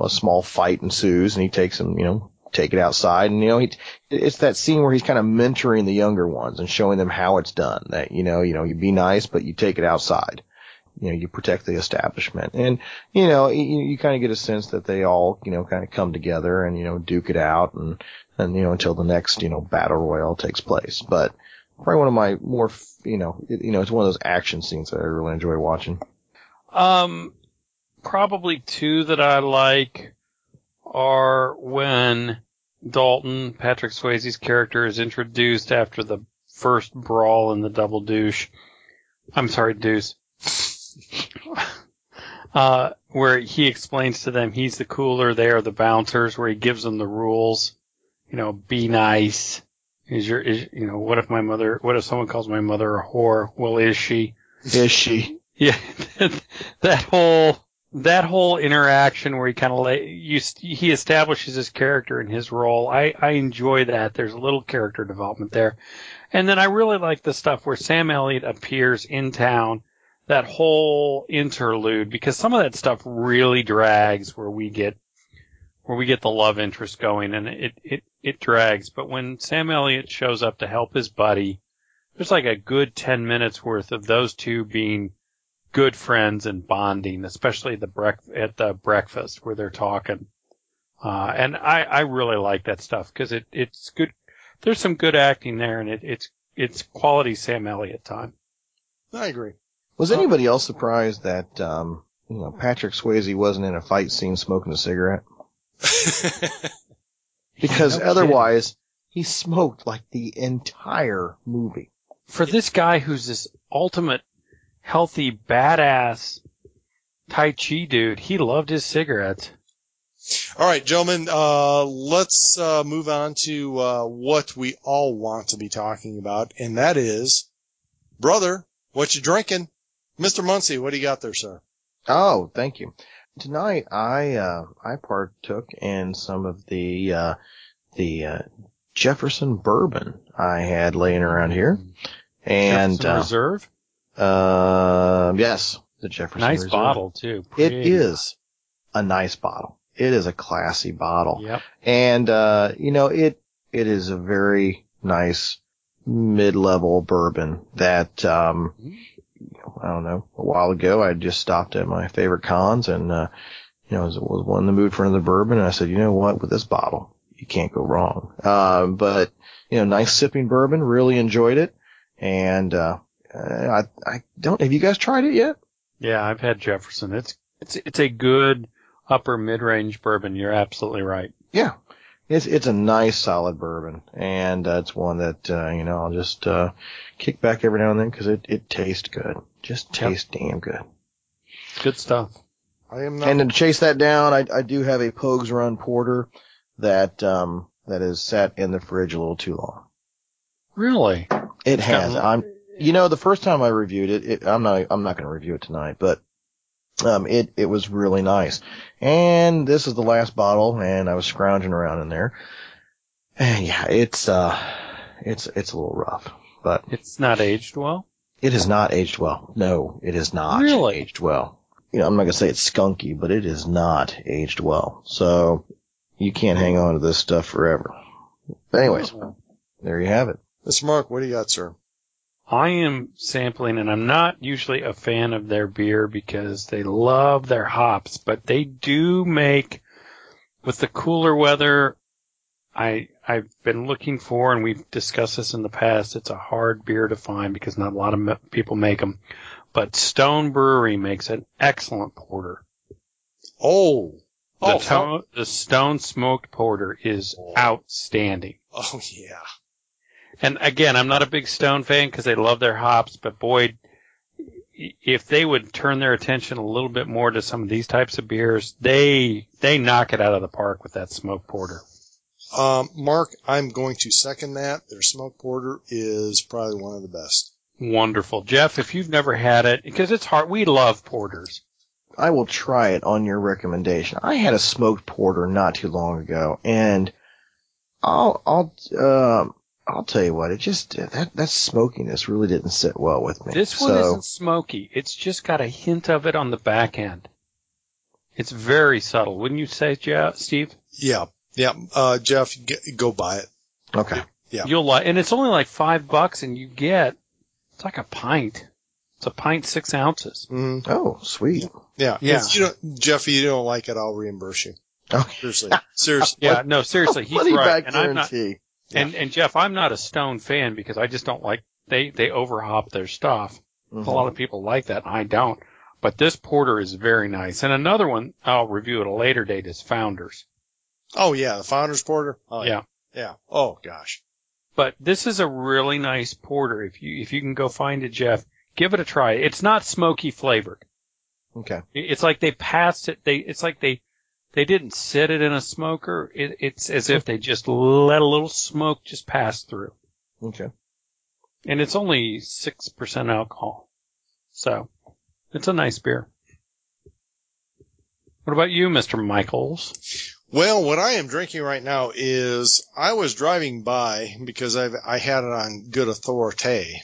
well, a small fight ensues and he takes him, you know, take it outside and, you know, he, it's that scene where he's kind of mentoring the younger ones and showing them how it's done that, you know, you know, you be nice, but you take it outside you know, you protect the establishment. And, you know, you, you kind of get a sense that they all, you know, kind of come together and, you know, duke it out and, and, you know, until the next, you know, battle royale takes place. But probably one of my more, you know, you know, it's one of those action scenes that I really enjoy watching. Um, probably two that I like are when Dalton, Patrick Swayze's character, is introduced after the first brawl in the double douche. I'm sorry, deuce. Uh, where he explains to them he's the cooler, they are the bouncers, where he gives them the rules. You know, be nice. Is your, is, you know, what if my mother, what if someone calls my mother a whore? Well, is she? Is she? Yeah, that whole that whole interaction where he kind of he establishes his character and his role. I I enjoy that. There's a little character development there, and then I really like the stuff where Sam Elliott appears in town. That whole interlude because some of that stuff really drags where we get where we get the love interest going and it it it drags. But when Sam Elliott shows up to help his buddy, there's like a good ten minutes worth of those two being good friends and bonding, especially the brec- at the breakfast where they're talking. Uh, and I, I really like that stuff because it, it's good. There's some good acting there and it, it's, it's quality Sam Elliott time. I agree. Was anybody else surprised that, um, you know, Patrick Swayze wasn't in a fight scene smoking a cigarette? Because No otherwise, he smoked like the entire movie. For this guy who's this ultimate healthy badass Tai Chi dude, he loved his cigarettes. All right, gentlemen, uh, let's uh, move on to uh, what we all want to be talking about, and that is, brother, what you drinking? Mr. Muncie, what do you got there, sir? Oh, thank you. Tonight I uh, I partook in some of the uh, the uh, Jefferson bourbon I had laying around here, and Jefferson Reserve. Uh, uh, yes, the Jefferson Nice Reserve. bottle too. It Pretty. is a nice bottle. It is a classy bottle. Yep. And, uh, you know, it, it is a very nice mid-level bourbon that, um, I don't know, a while ago I just stopped at my favorite cons and, uh, you know, was, was one in the mood for another bourbon and I said, you know what, with this bottle, you can't go wrong. Um, but, you know, nice sipping bourbon, really enjoyed it. And, uh, I, I don't, have you guys tried it yet? Yeah, I've had Jefferson. It's it's it's a good upper mid range bourbon. You're absolutely right. Yeah. It's, it's a nice solid bourbon and uh, it's one that, uh, you know, I'll just, uh, kick back every now and then because it, it tastes good. Just tastes damn good. Good stuff. I am not. And to chase that down, I, I do have a Pogues Run Porter that, um, that is sat in the fridge a little too long. Really? It has. got- I'm, you know, the first time I reviewed it, it I'm not, I'm not going to review it tonight, but, um, it, it was really nice. And this is the last bottle and I was scrounging around in there. And yeah, it's, uh, it's, it's a little rough, but It's not aged well. it is not aged well. No, it is not Really? aged well. You know, I'm not going to say it's skunky, but it is not aged well. So you can't hang on to this stuff forever. But anyways, there you have it. Mr. Mark, what do you got, sir? I am sampling, and I'm not usually a fan of their beer because they love their hops, but they do make with the cooler weather. I I've been looking for, and we've discussed this in the past. It's a hard beer to find because not a lot of me- people make them. But Stone Brewery makes an excellent porter. Oh. The, Oh, to- the Stone Smoked Porter is oh. outstanding. oh yeah. And again, I'm not a big Stone fan because they love their hops, but boy, if they would turn their attention a little bit more to some of these types of beers, they they knock it out of the park with that smoke porter. Um, Mark, I'm going to second that. Their smoke porter is probably one of the best. Wonderful, Jeff. If you've never had it, because it's hard, we love porters. I will try it on your recommendation. I had a smoked porter not too long ago and I'll, I'll, um, I'll tell you what, it just, that, that smokiness really didn't sit well with me. This one so, isn't smoky. It's just got a hint of it on the back end. It's very subtle, wouldn't you say, Jeff, Steve? Yeah. Yeah. Uh, Jeff, g- go buy it. okay. Yeah. You'll like, and it's only like five bucks, and you get it's like a pint. It's a pint six ounces. Mm, Oh, sweet. yeah. Yeah. If you don't, Jeff, if you don't like it, I'll reimburse you. Okay. Seriously. Seriously. Yeah, no, seriously, he's Money right. back And I'm not, and and Jeff, I'm not a Stone fan because I just don't like they they overhop their stuff. Mhm. A lot of people like that. I don't. But this porter is very nice. And another one I'll review at a later date is Founders. Oh yeah. The Founders Porter. Oh yeah. Yeah. Oh gosh. But this is a really nice porter. If you if you can go find it, Jeff, give it a try. It's not smoky flavored. Okay. It's like they passed it. They it's like they they didn't sit it in a smoker. It, it's as if they just let a little smoke just pass through. Okay. and it's only six percent alcohol. So it's a nice beer. What about you, Mr. Michaels? Well, what I am drinking right now is I was driving by because I've I had it on good authority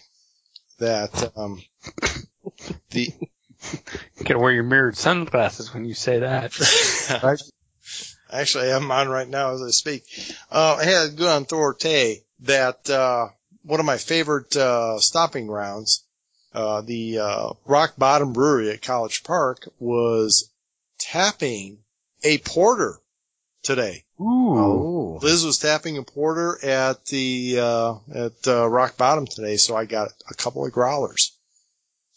that um the You gotta wear your mirrored sunglasses when you say that. Actually, I have them on right now as I speak. Uh, I had good on authority that uh, one of my favorite uh, stopping grounds, uh, the uh, Rock Bottom Brewery at College Park, was tapping a porter today. Ooh. Oh. Liz was tapping a porter at the uh, at uh, Rock Bottom today, so I got a couple of growlers.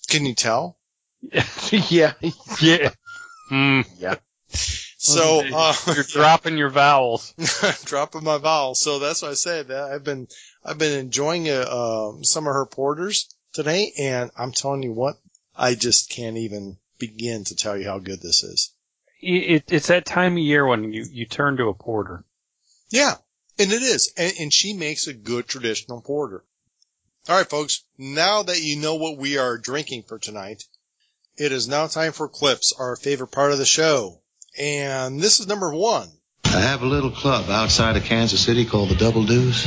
Can you tell? yeah. yeah. Mm. Yeah. So uh, you're dropping your vowels. dropping my vowel. So that's why I said that I've been I've been enjoying uh, um, some of her porters today, and I'm telling you what, I just can't even begin to tell you how good this is. It, it, it's that time of year when you, you turn to a porter. Yeah, and it is, and, and she makes a good traditional porter. All right, folks. Now that you know what we are drinking for tonight, it is now time for clips, our favorite part of the show. And this is number one. I have a little club outside of Kansas City called the Double Deuce.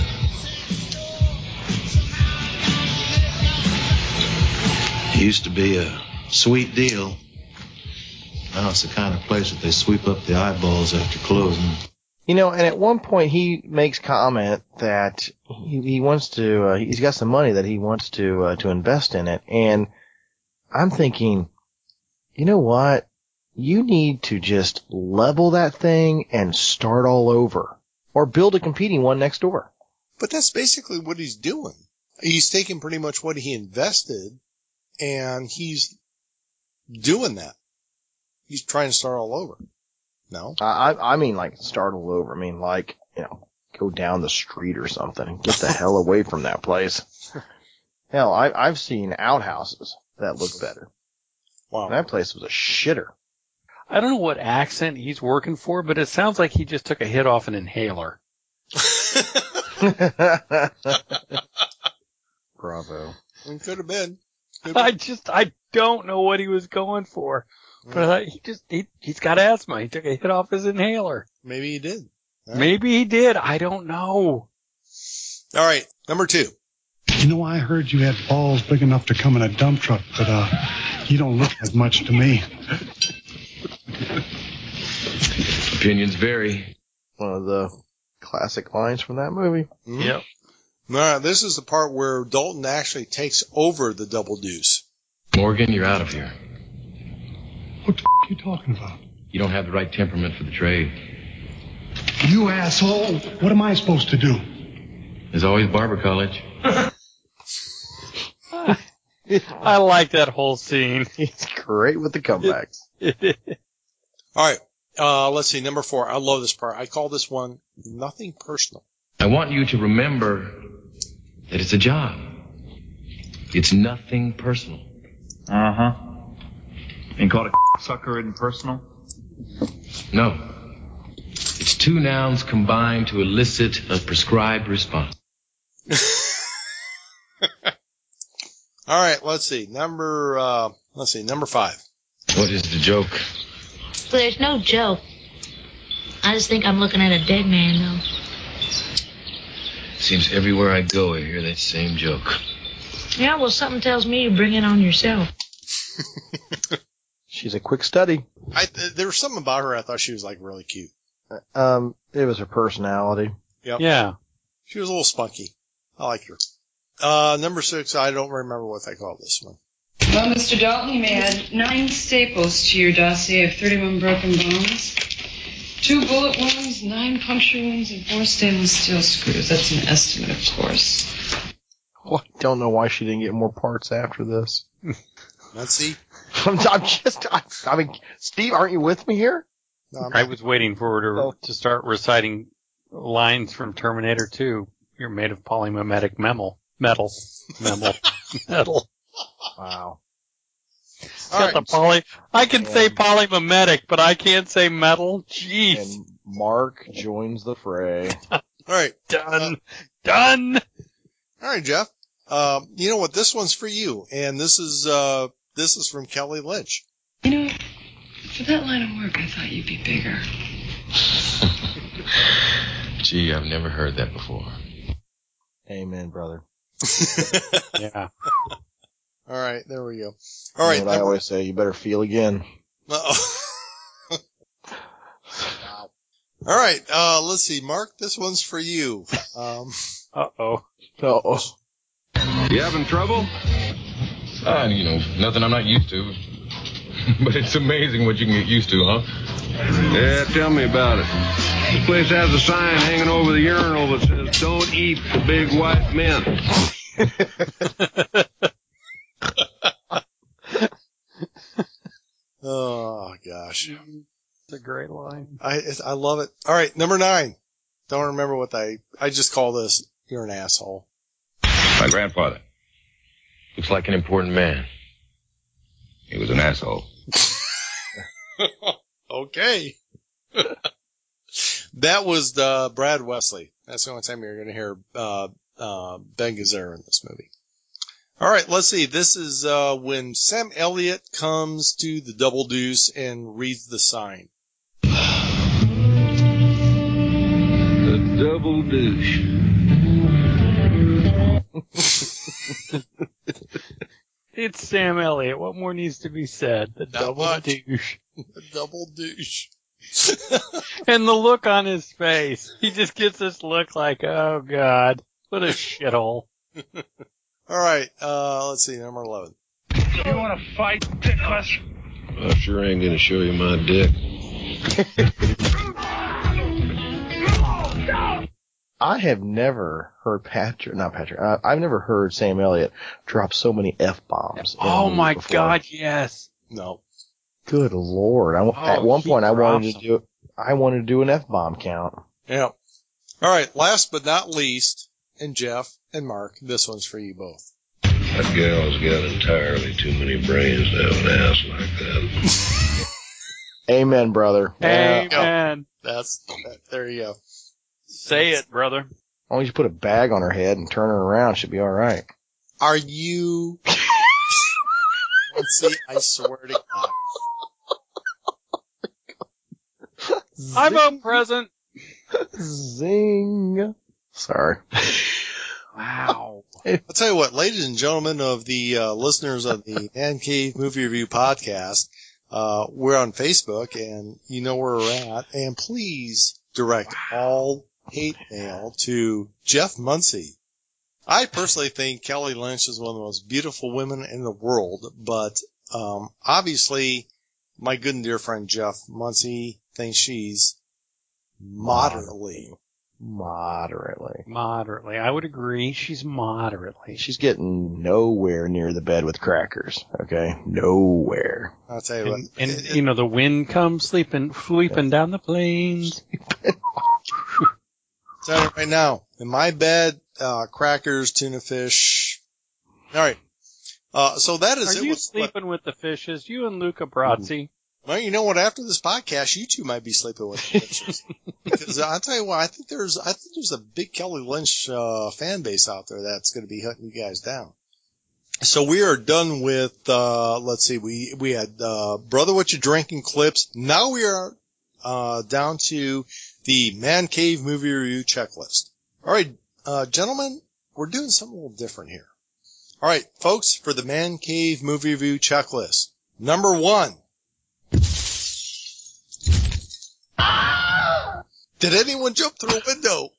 It used to be a sweet deal. Now it's the kind of place that they sweep up the eyeballs after closing. You know, and at one point he makes comment that he, he wants to, uh, he's got some money that he wants to, uh, to invest in it. And I'm thinking, you know what? You need to just level that thing and start all over or build a competing one next door. But that's basically what he's doing. He's taking pretty much what he invested and he's doing that. He's trying to start all over. No? I, I mean like start all over. I mean like, you know, go down the street or something and get the hell away from that place. Hell, I, I've seen outhouses that look better. Wow. That place was a shitter. I don't know what accent he's working for, but it sounds like he just took a hit off an inhaler. Bravo. It could have been. Could I have just, I don't know what he was going for. But I thought he just, he, he's got asthma. He took a hit off his inhaler. Maybe he did. All right. Maybe he did. I don't know. All right. Number two. You know, I heard you had balls big enough to come in a dump truck, but uh, you don't look as much to me. Opinions vary. One of the classic lines from that movie. Mhm. Yep. All right. This is the part where Dalton actually takes over the double deuce. Morgan, you're out of here. What the f- are you talking about? You don't have the right temperament for the trade. You asshole! What am I supposed to do? There's always barber college. I like that whole scene. He's great with the comebacks. All right. Uh, let's see. Number four. I love this part. I call this one nothing personal. I want you to remember that it's a job. It's nothing personal. Uh huh. And called a sucker impersonal? No. It's two nouns combined to elicit a prescribed response. All right. Let's see. Number, uh, let's see. Number five. What is the joke? There's no joke. I just think I'm looking at a dead man, though. Seems everywhere I go, I hear that same joke. Yeah, well, something tells me you bring it on yourself. She's a quick study. I, there was something about her I thought she was like really cute. Um, it was her personality. yeah. She was a little spunky. I like her. Uh, number six. I don't remember what they called this one. Well, Mr. Dalton, you may add nine staples to your dossier of 31 broken bones, two bullet wounds, nine puncture wounds, and four stainless steel screws. That's an estimate, of course. Well, I don't know why she didn't get more parts after this. Let's see. I'm, I'm just, I, I mean, Steve, aren't you with me here? No, I'm I not- was waiting for her to, Oh. to start reciting lines from Terminator 2. You're made of polymimetic metal. Metal. Metal. metal. Wow. All Got right. the poly. I can say And- polymimetic, but I can't say metal. Jeez. And Mark joins the fray. All right. Done. Done. All right, Jeff. Um, you know what? This one's for you, and this is uh, this is from Kelly Lynch. You know, for that line of work, I thought you'd be bigger. Gee, I've never heard that before. Amen, brother. Yeah. All right, there we go. All right, You know what I always say, you better feel again. Uh-oh. wow. All right, uh, let's see, Mark. This one's for you. Um, Uh oh. Uh-oh. You having trouble? Ah, you know, nothing I'm not used to. but it's amazing what you can get used to, huh? Yeah, tell me about it. This place has a sign hanging over the urinal that says, don't eat the big white men. oh gosh, It's a great line. I it's- I love it. All right, number nine. Don't remember what I I just call this. You're an asshole. My grandfather. Looks like an important man. He was an asshole. Okay. that was uh, Brad Wesley. That's the only time you're going to hear uh, uh, Ben Gazzara in this movie. All right, let's see. This is uh, when Sam Elliott comes to the Double Deuce and reads the sign. The double douche. It's Sam Elliott. What more needs to be said? The double much. douche. The double douche. And the look on his face. He just gets this look like, oh god, what a shithole. All right, uh, let's see, number 11. You want to fight, Dickless? I sure ain't gonna show you my dick. I have never heard Patrick, not Patrick, uh, I've never heard Sam Elliott drop so many F bombs. Oh my god, yes. No. Good lord. I, Oh, at one point I wanted to do, I wanted to do an F bomb count. Yeah. All right, last but not least, and Jeff and Mark, this one's for you both. That gal's got entirely too many brains to have an ass like that. Amen, brother. Yeah. Amen. That's, that, there you go. Say it, brother. As long as you put a bag on her head and turn her around, she'll be alright. Are you? Let's see. I swear to God. I vote present. Zing. Sorry. Wow. I'll tell you what, ladies and gentlemen of the uh, listeners of the Man Cave Movie Review podcast, uh, we're on Facebook and you know where we're at. And please direct all hate mail to Jeff Muncie. I personally think Kelly Lynch is one of the most beautiful women in the world, but um, obviously my good and dear friend Jeff Muncie thinks she's moderately. Moderately. Moderately. I would agree. She's moderately. She's getting nowhere near the bed with crackers. Okay? Nowhere. I'll tell you what. And, and you know, the wind comes sleeping, sweeping down the plains. Tell you right now, in my bed, uh, crackers, tuna fish. All right. Uh, so that is Are it. you with- sleeping with the fishes? You and Luca Brasi? Well, you know what? After this podcast, you two might be sleeping with the fishes. because I'll tell you what, I think there's, I think there's a big Kelly Lynch, uh, fan base out there that's going to be hunting you guys down. So we are done with, uh, let's see, we, we had, uh, Brother What You Drinking clips. Now we are, uh, down to the Man Cave movie review checklist. All right, uh, gentlemen, we're doing something a little different here. All right, folks, for the Man Cave movie review checklist. Number one. Did anyone jump through a window?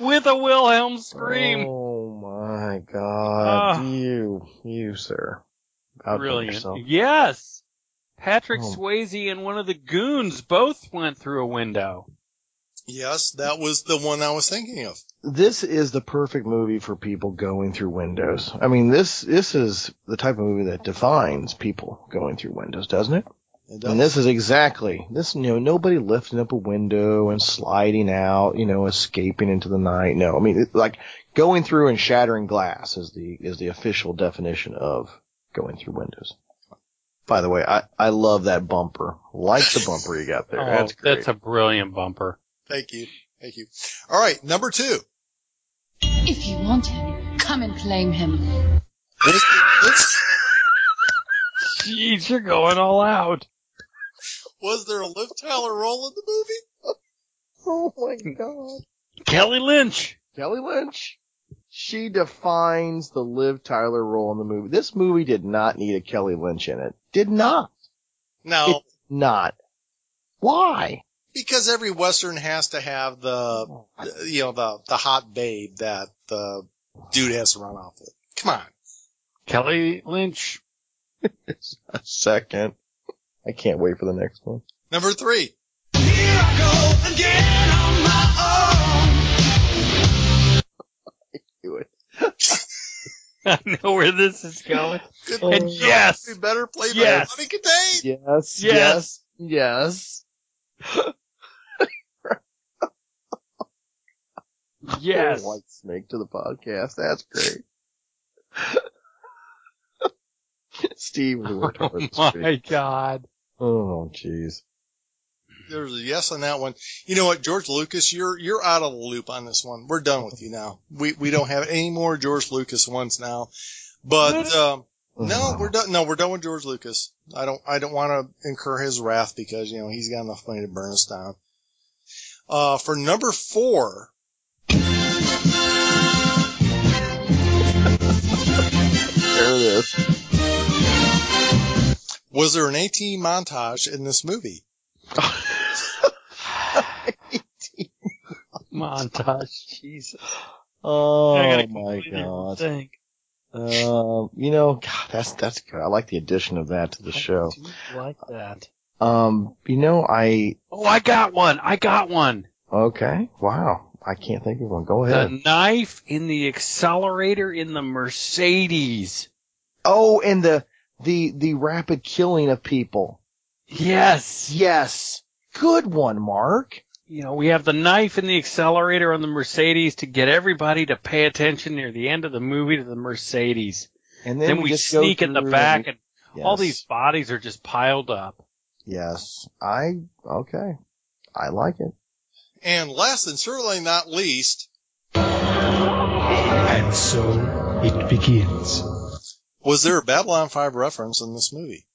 With a Wilhelm scream. Oh my god. Ah. you, you, sir. Outdone Brilliant. yourself. Yes. Patrick Oh. Swayze and one of the goons both went through a window. Yes, that was the one I was thinking of. This is the perfect movie for people going through windows. I mean, this, this is the type of movie that defines people going through windows, doesn't it? It And this is exactly this. You know, nobody lifting up a window and sliding out. You know, escaping into the night. No, I mean, it, like going through and shattering glass is the is the official definition of going through windows. By the way, I I love that bumper. Like the bumper you got there. Oh, that's great. that's a brilliant bumper. Thank you. Thank you. All right, number two. If you want him, come and claim him. This, this, Jeez, you're going all out. was there a Liv Tyler role in the movie? oh my god. Kelly Lynch. Kelly Lynch. She defines the Liv Tyler role in the movie. This movie did not need a Kelly Lynch in it. Did not. No, Not. Why? Because every Western has to have the, you know, the, the hot babe that the dude has to run off with. Come on. Kelly Lynch. A second. I can't wait for the next one. Number three. I Do it. I know where this is going. Good Oh. And yes, We better play Yes. by Tawny Kitaen. Yes. Yes. Yes. yes. Whitesnake to the podcast. That's great. Steve, we worked hard Oh this my week. god. Oh, jeez. there's a yes on that one. You know what, George Lucas, you're you're out of the loop on this one. We're done with you now. We we don't have any more George Lucas ones now. But um, no, we're done. No, we're done with George Lucas. I don't I don't want to incur his wrath because you know he's got enough money to burn us down. Uh, for number four. There it is. Was there an AT montage in this movie? Montage. Jesus. Oh my god. rethink. Um, you know, God, that's that's good. I like the addition of that to the show. I like that. Um, you know, I Oh, I got one. I got one. okay. Wow, I can't think of one. Go ahead. The knife in the accelerator in the Mercedes. oh, and the the the rapid killing of people. Yes. Yes, good one, Mark. You know, we have the knife in the accelerator on the Mercedes to get everybody to pay attention near the end of the movie to the Mercedes. And Then, then, we, we, sneak in the back and- and all these bodies are just piled up. Yes, I okay. I like it. And last and certainly not least, And so it begins. was there a Babylon 5 reference in this movie?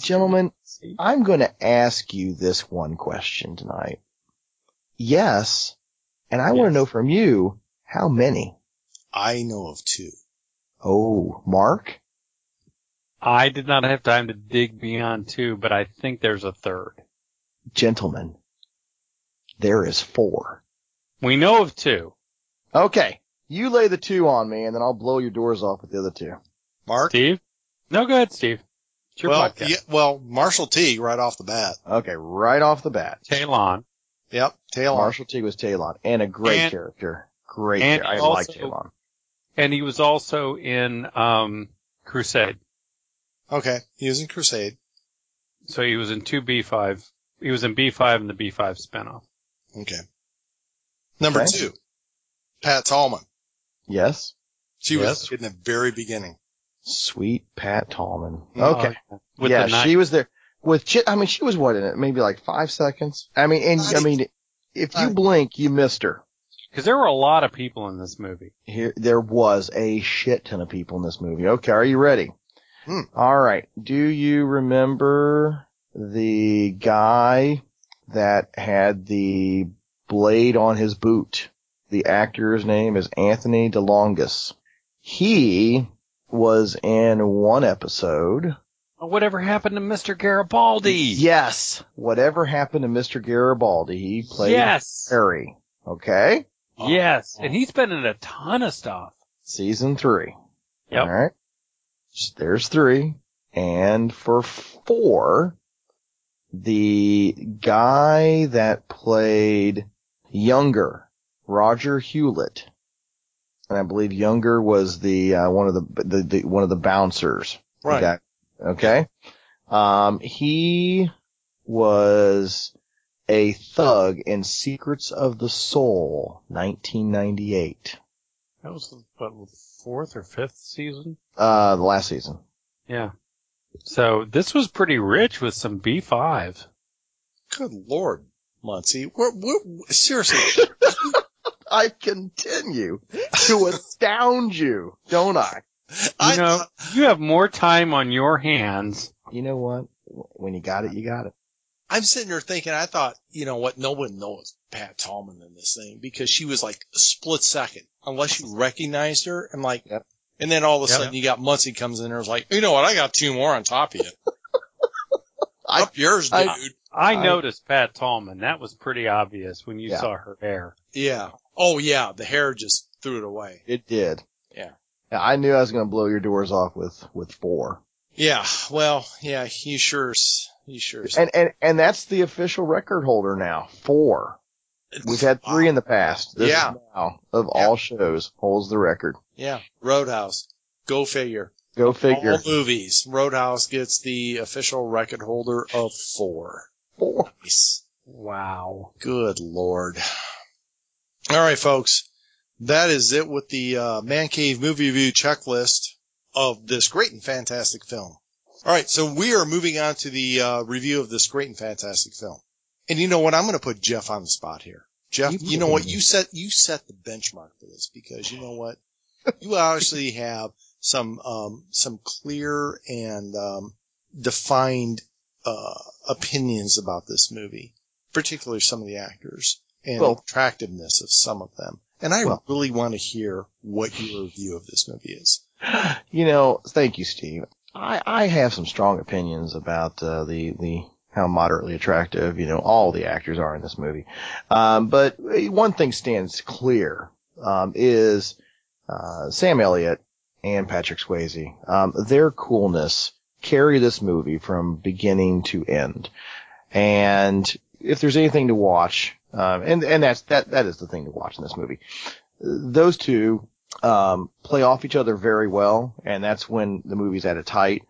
Gentlemen, I'm going to ask you this one question tonight. Yes, and I want to know from you how many. I know of two. Oh, Mark. I did not have time to dig beyond two, but I think there's a third. Gentlemen, there is four. We know of two. Okay, you lay the two on me, and then I'll blow your doors off with the other two. Mark? Steve? No, go ahead, Steve. It's your well, podcast. yeah, well, Marshall Teague right off the bat. Okay, right off the bat. Talon. Yep, Talon. Marshall Teague was Talon, and a great And- character. Great and character. I also- like Talon. And he was also in um Crusade. Okay, he was in Crusade. So he was in two B five. He was in B five and the B five spinoff. Okay. Number Okay. two, Pat Tallman. Yes. She Yes. was in the very beginning. Sweet Pat Tallman. Oh, Okay. With yeah, the she was there with. Chi- I mean, she was what in it? Maybe like five seconds. I mean, and I Right. mean, if you Right. blink, you missed her. Because there were a lot of people in this movie. Here, there was a shit ton of people in this movie. Okay, are you ready? Hmm. All right. Do you remember the guy that had the blade on his boot? The actor's name is Anthony DeLongis. He was in one episode. Whatever happened to Mr. Garibaldi? Yes. Whatever happened to Mr. Garibaldi? He played Yes. Harry. Okay. Yes. And he's been in a ton of stuff. Season three. Yep. All right. There's three. And for four, the guy that played Younger, Roger Hewlett, and I believe Younger was the uh, one of the, the, the one of the bouncers. The Right. guy- okay. Um, he was a thug in Secrets of the Soul, 1998. That was what fourth or fifth season. Uh, the last season. Yeah. So this was pretty rich with some B five. Good lord, Muncie. We're, we're, seriously, I continue to astound you, don't I? You know, you have more time on your hands. You know what? When you got it, you got it. I'm sitting there thinking, I thought, you know what, no one knows Pat Tallman in this thing because she was like a split second, unless you recognized her. I'm like, Yep. And then all of a Yep. sudden you got Muncie comes in there and is like, you know what, I got two more on top of you. I- Up yours, dude. I- I, I- noticed Pat Tallman. That was pretty obvious when you Yeah. saw her hair. yeah. Oh yeah, the hair just threw it away. It did. Yeah. Yeah, I knew I was going to blow your doors off with with four. Yeah. Well, yeah, he sure, he sure. And and and that's the official record holder now. Four. We've had three in the past. This Yeah. is now of Yeah. all shows holds the record. Yeah. Roadhouse. Go figure. Go figure. All movies. Roadhouse gets the official record holder of four. Four. Nice. Wow. Good lord. All right, folks. That is it with the uh, Man Cave movie review checklist of this great and fantastic film. All right, so we are moving on to the uh, review of this great and fantastic film. And you know what? I'm going to put Jeff on the spot here. Jeff, You you, know what? me. You set you set the benchmark for this because you know what? you obviously have some um, some clear and um, defined uh, opinions about this movie, particularly some of the actors and Well- attractiveness of some of them. And I Well- really want to hear what your view of this movie is. You know, thank you, Steve. I, I have some strong opinions about uh, the the how moderately attractive you know all the actors are in this movie. Um, but one thing stands clear um, is uh, Sam Elliott and Patrick Swayze. Um, their coolness carry this movie from beginning to end. And if there's anything to watch, um, and and that's that that is the thing to watch in this movie. Those two um, play off each other very well, and that's when the movie's at its height.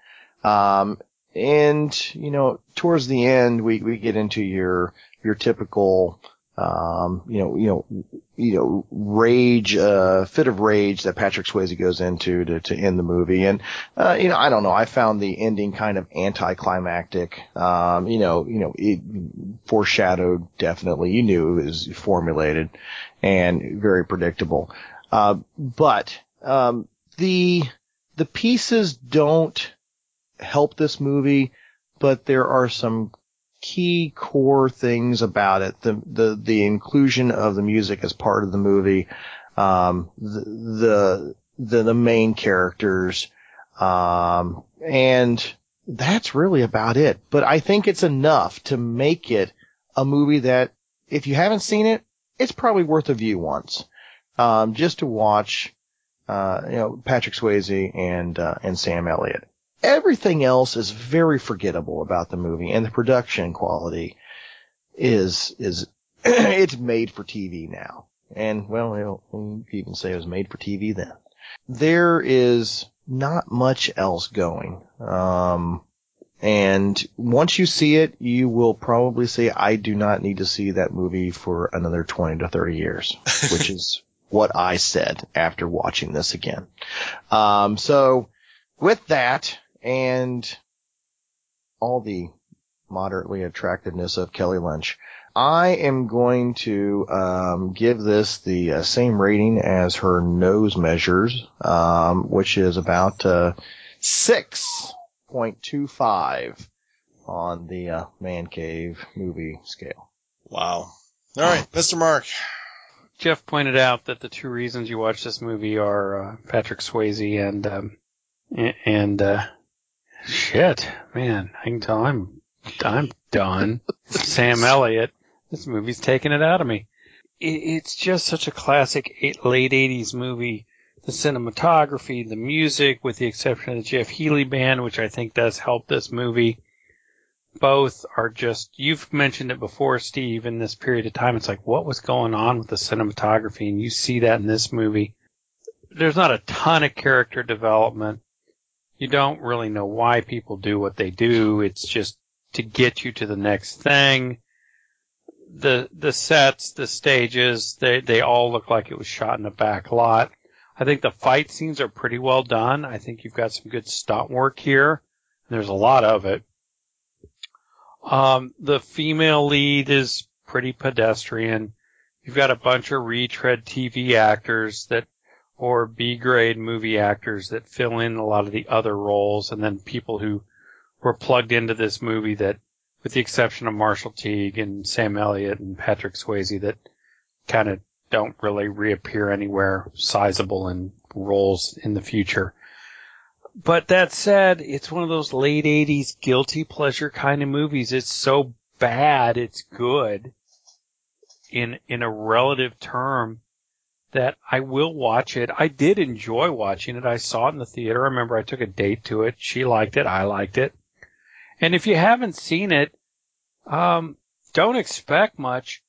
Um, and you know, towards the end, we we get into your your typical. Um, you know, you know, you know, rage, uh, fit of rage that Patrick Swayze goes into to, to end the movie. And, uh, you know, I don't know. I found the ending kind of anticlimactic. Um, you know, you know, it foreshadowed definitely. You knew it was formulated and very predictable. Uh, but, um, the, the pieces don't help this movie, but there are some key core things about it. The, the, the inclusion of the music as part of the movie, um, the, the, the, main characters, um, and that's really about it. But I think it's enough to make it a movie that if you haven't seen it, it's probably worth a view once. Um, just to watch, uh, you know, Patrick Swayze and, uh, and Sam Elliott. Everything else is very forgettable about the movie and the production quality is, is, it's made for TV now. And well, you even say it was made for TV then. There is not much else going. Um, and once you see it, you will probably say, I do not need to see that movie for another 20 to 30 years, which is what I said after watching this again. Um, so with that and all the moderately attractiveness of Kelly Lynch, I am going to um, give this the uh, same rating as her nose measures, um, which is about uh, six point two five on the uh, man cave movie scale. Wow. All right, Mr. Mark. Jeff pointed out that the two reasons you watch this movie are uh, Patrick Swayze and um, and uh, shit, man, I can tell I'm I'm done. Sam Elliott, this movie's taking it out of me. It, it's just such a classic eight, late '80s movie. The cinematography, the music, with the exception of the Jeff Healey band, which I think does help this movie. Both are just, you've mentioned it before, Steve, in this period of time. It's like, what was going on with the cinematography? And you see that in this movie. There's not a ton of character development. You don't really know why people do what they do. It's just to get you to the next thing. The, the sets, the stages, they, they all look like it was shot in a back lot. I think the fight scenes are pretty well done. I think you've got some good stunt work here. There's a lot of it. Um, the female lead is pretty pedestrian. You've got a bunch of retread TV actors that, or B grade movie actors that fill in a lot of the other roles and then people who were plugged into this movie that, with the exception of Marshall Teague and Sam Elliott and Patrick Swayze that kind of don't really reappear anywhere sizable in roles in the future. But that said, it's one of those late 80s guilty pleasure kind of movies. It's so bad, it's good in, in a relative term that I will watch it. I did enjoy watching it. I saw it in the theater. I remember I took a date to it. She liked it. I liked it. And if you haven't seen it, um, don't expect much,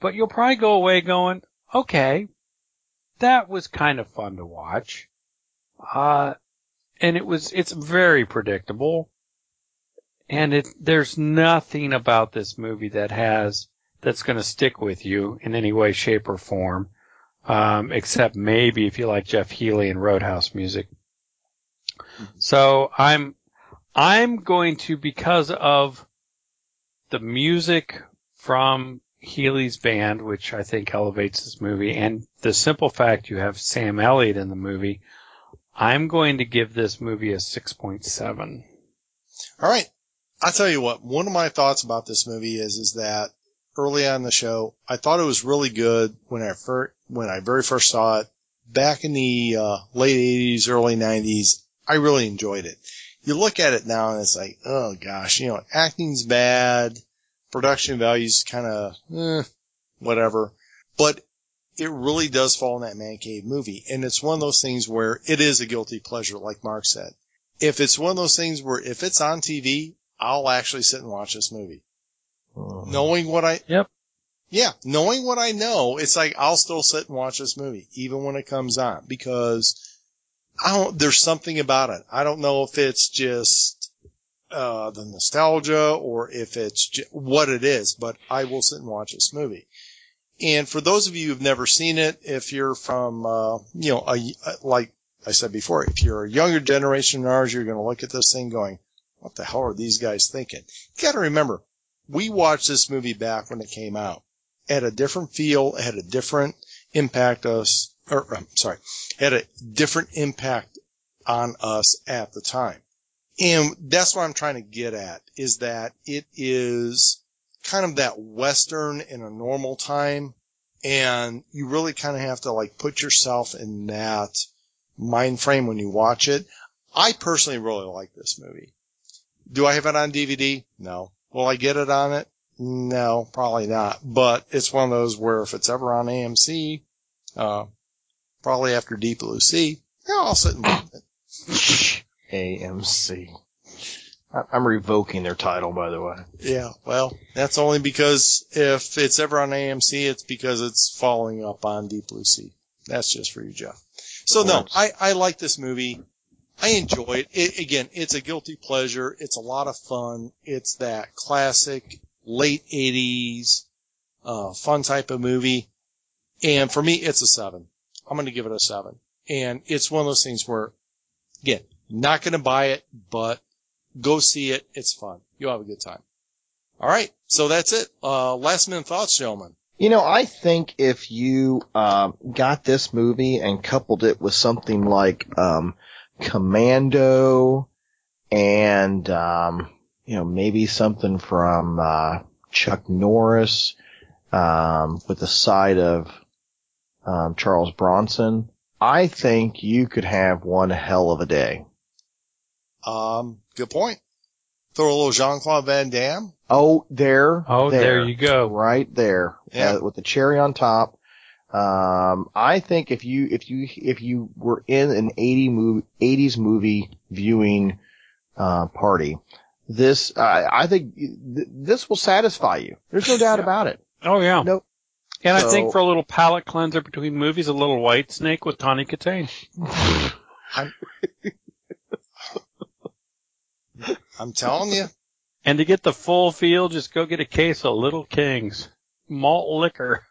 but you'll probably go away going, okay, that was kind of fun to watch. Uh, and it was, it's very predictable. And it, there's nothing about this movie that has, that's going to stick with you in any way, shape, or form. Um, except maybe if you like Jeff Healey and Roadhouse music. So I'm, I'm going to, because of the music from Healey's band, which I think elevates this movie, and the simple fact you have Sam Elliott in the movie, I'm going to give this movie a 6.7. All right. I'll tell you what, one of my thoughts about this movie is, is that early on in the show, I thought it was really good when I first, when I very first saw it back in the uh, late 80s, early 90s. I really enjoyed it. You look at it now and it's like, oh gosh, you know, acting's bad, production values kind of, eh, whatever. But it really does fall in that man cave movie. And it's one of those things where it is a guilty pleasure, like Mark said. If it's one of those things where if it's on TV, I'll actually sit and watch this movie. Knowing what I, Yep. Yeah, knowing what I know, it's like I'll still sit and watch this movie, even when it comes on, because I don't, there's something about it. I don't know if it's just, uh, the nostalgia or if it's j- what it is, but I will sit and watch this movie. And for those of you who've never seen it, if you're from, uh, you know, a, like I said before, if you're a younger generation than ours, you're going to look at this thing going, what the hell are these guys thinking? You got to remember, we watched this movie back when it came out. Had a different feel, had a different impact us, or I'm sorry, had a different impact on us at the time. And that's what I'm trying to get at is that it is kind of that Western in a normal time. And you really kind of have to like put yourself in that mind frame when you watch it. I personally really like this movie. Do I have it on DVD? No. Will I get it on it? No, probably not. But it's one of those where if it's ever on AMC, uh, probably after Deep Blue Sea, yeah, I'll sit and watch it. AMC. I'm revoking their title, by the way. Yeah, well, that's only because if it's ever on AMC, it's because it's following up on Deep Blue Sea. That's just for you, Jeff. So no, I, I like this movie. I enjoy it. it. Again, it's a guilty pleasure. It's a lot of fun. It's that classic late 80s, uh, fun type of movie. And for me, it's a seven. I'm going to give it a seven. And it's one of those things where, again, not going to buy it, but go see it. It's fun. You'll have a good time. All right. So that's it. Uh, last minute thoughts, gentlemen. You know, I think if you um, got this movie and coupled it with something like um, Commando and um, you know maybe something from uh, Chuck Norris um, with the side of um, Charles Bronson, I think you could have one hell of a day. Um, good point. Throw a little Jean-Claude Van Damme. Oh, there. Oh, there you go. Right there. Yeah. Uh, with the cherry on top. Um, I think if you, if you, if you were in an 80 movie, 80s movie viewing, uh, party, this, uh, I think th- this will satisfy you. There's no doubt about it. Oh yeah. No. And I think for a little palate cleanser between movies, a little Whitesnake with Tawny Kitaen. I'm telling you. And to get the full feel, just go get a case of Little Kings malt liquor.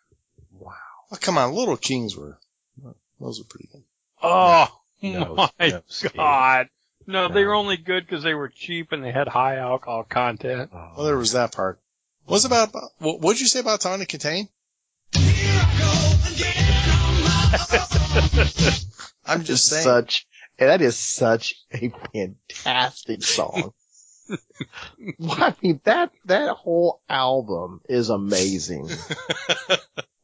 Wow. Oh, come on. Little Kings were, those were pretty good. Oh No, my no, Steve. god! No, they were only good because they were cheap and they had high alcohol content. Oh. Well, there was that part. What's about, what, what'd you say about Tawny Kitaen? I'm just saying. Such, and that is such a fantastic song. I mean, that, that whole album is amazing.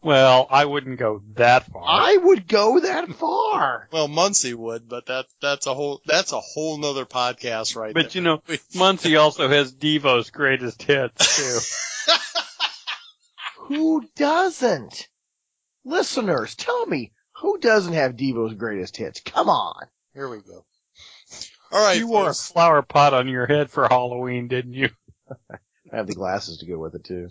Well, I wouldn't go that far. I would go that far. Well, Muncie would, but that, that's a whole, that's a whole nother podcast right but there. you know, Muncie also has Devo's greatest hits too. Who doesn't? Listeners, tell me, who doesn't have Devo's greatest hits? Come on. Here we go. All right. you wore a flower pot on your head for Halloween, didn't you? I have the glasses to go with it too.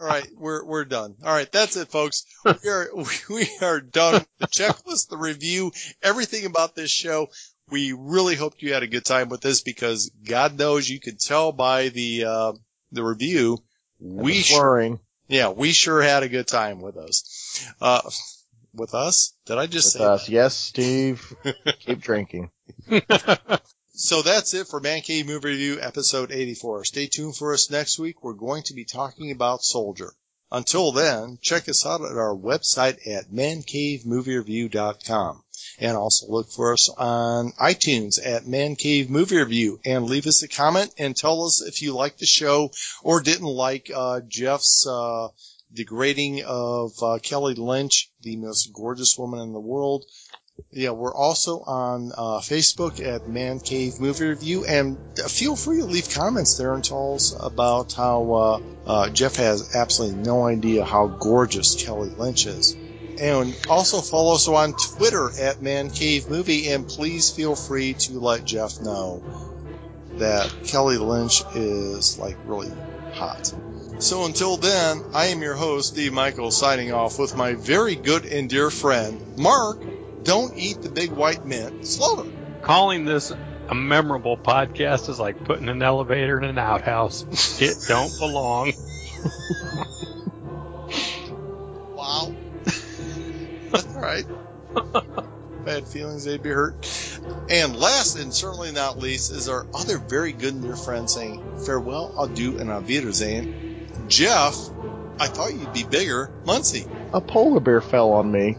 All right, we're we're done. All right, that's it, folks. We are we are done. with The checklist, the review, everything about this show. We really hope you had a good time with this because God knows you could tell by the uh, the review. We sure, yeah, we sure had a good time with us. Uh, with us? Did I just with say? us. Yes, Steve. Keep drinking. So that's it for Man Cave Movie Review episode 84. Stay tuned for us next week. We're going to be talking about Soldier. Until then, check us out at our website at mancavemoviereview.com. And also look for us on iTunes at Man Cave Movie Review and leave us a comment and tell us if you like the show or didn't like uh, Jeff's uh, degrading of uh, Kelly Lynch, the most gorgeous woman in the world. Yeah, we're also on uh, Facebook at Man Cave Movie Review, and feel free to leave comments there and tell us about how uh, uh, Jeff has absolutely no idea how gorgeous Kelly Lynch is. And also follow us on Twitter at Man Cave Movie, and please feel free to let Jeff know that Kelly Lynch is like really hot. So until then, I am your host, Steve Michael, signing off with my very good and dear friend, Mark. Don't eat the big white mint. Slower. Calling this a memorable podcast is like putting an elevator in an outhouse. It don't belong. wow. That's all right. Bad feelings, they'd be hurt. And last and certainly not least is our other very good and dear friend saying farewell, adieu, and auf Wiedersehen. Jeff, I thought you'd be bigger. Muncie. A polar bear fell on me.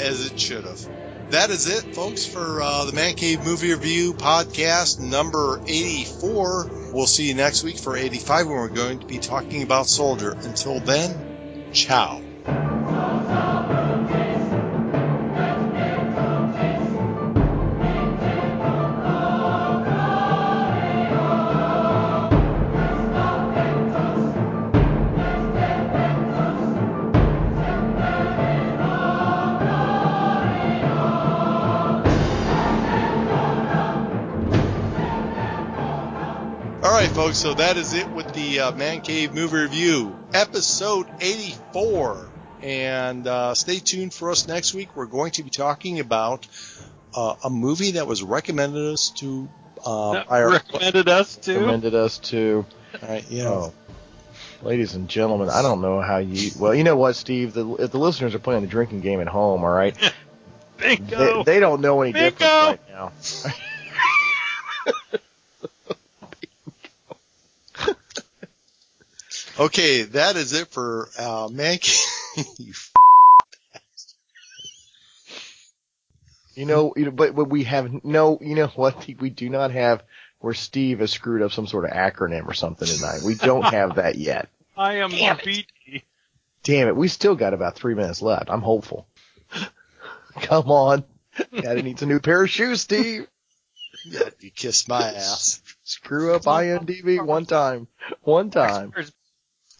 As it should have. That is it, folks, for uh, the Man Cave Movie Review podcast number 84. We'll see you next week for 85 when we're going to be talking about Soldier. Until then, ciao. Folks. So that is it with the uh, Man Cave Movie Review, episode 84. And uh, stay tuned for us next week. We're going to be talking about uh, a movie that was recommended us to. Uh, That by our- recommended us to. Recommended us to. All right, yeah. Oh. Ladies and gentlemen, I don't know how you. Well, you know what, Steve? The, if the listeners are playing the drinking game at home, all right, they, Bingo. they don't know any Bingo. difference right now. Okay, that is it for uh, Man Cave. you You know, you know, but, but we have no. You know what? We do not have where Steve has screwed up some sort of acronym or something tonight. We don't have that yet. I am Damn the BT. Damn it, we still got about three minutes left. I'm hopeful. Come on. Gotta need a new pair of shoes, Steve. Yeah, you kissed my ass. Screw up IMDb one time. One time.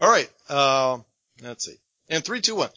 All right. Um, let's see. And three, two, one.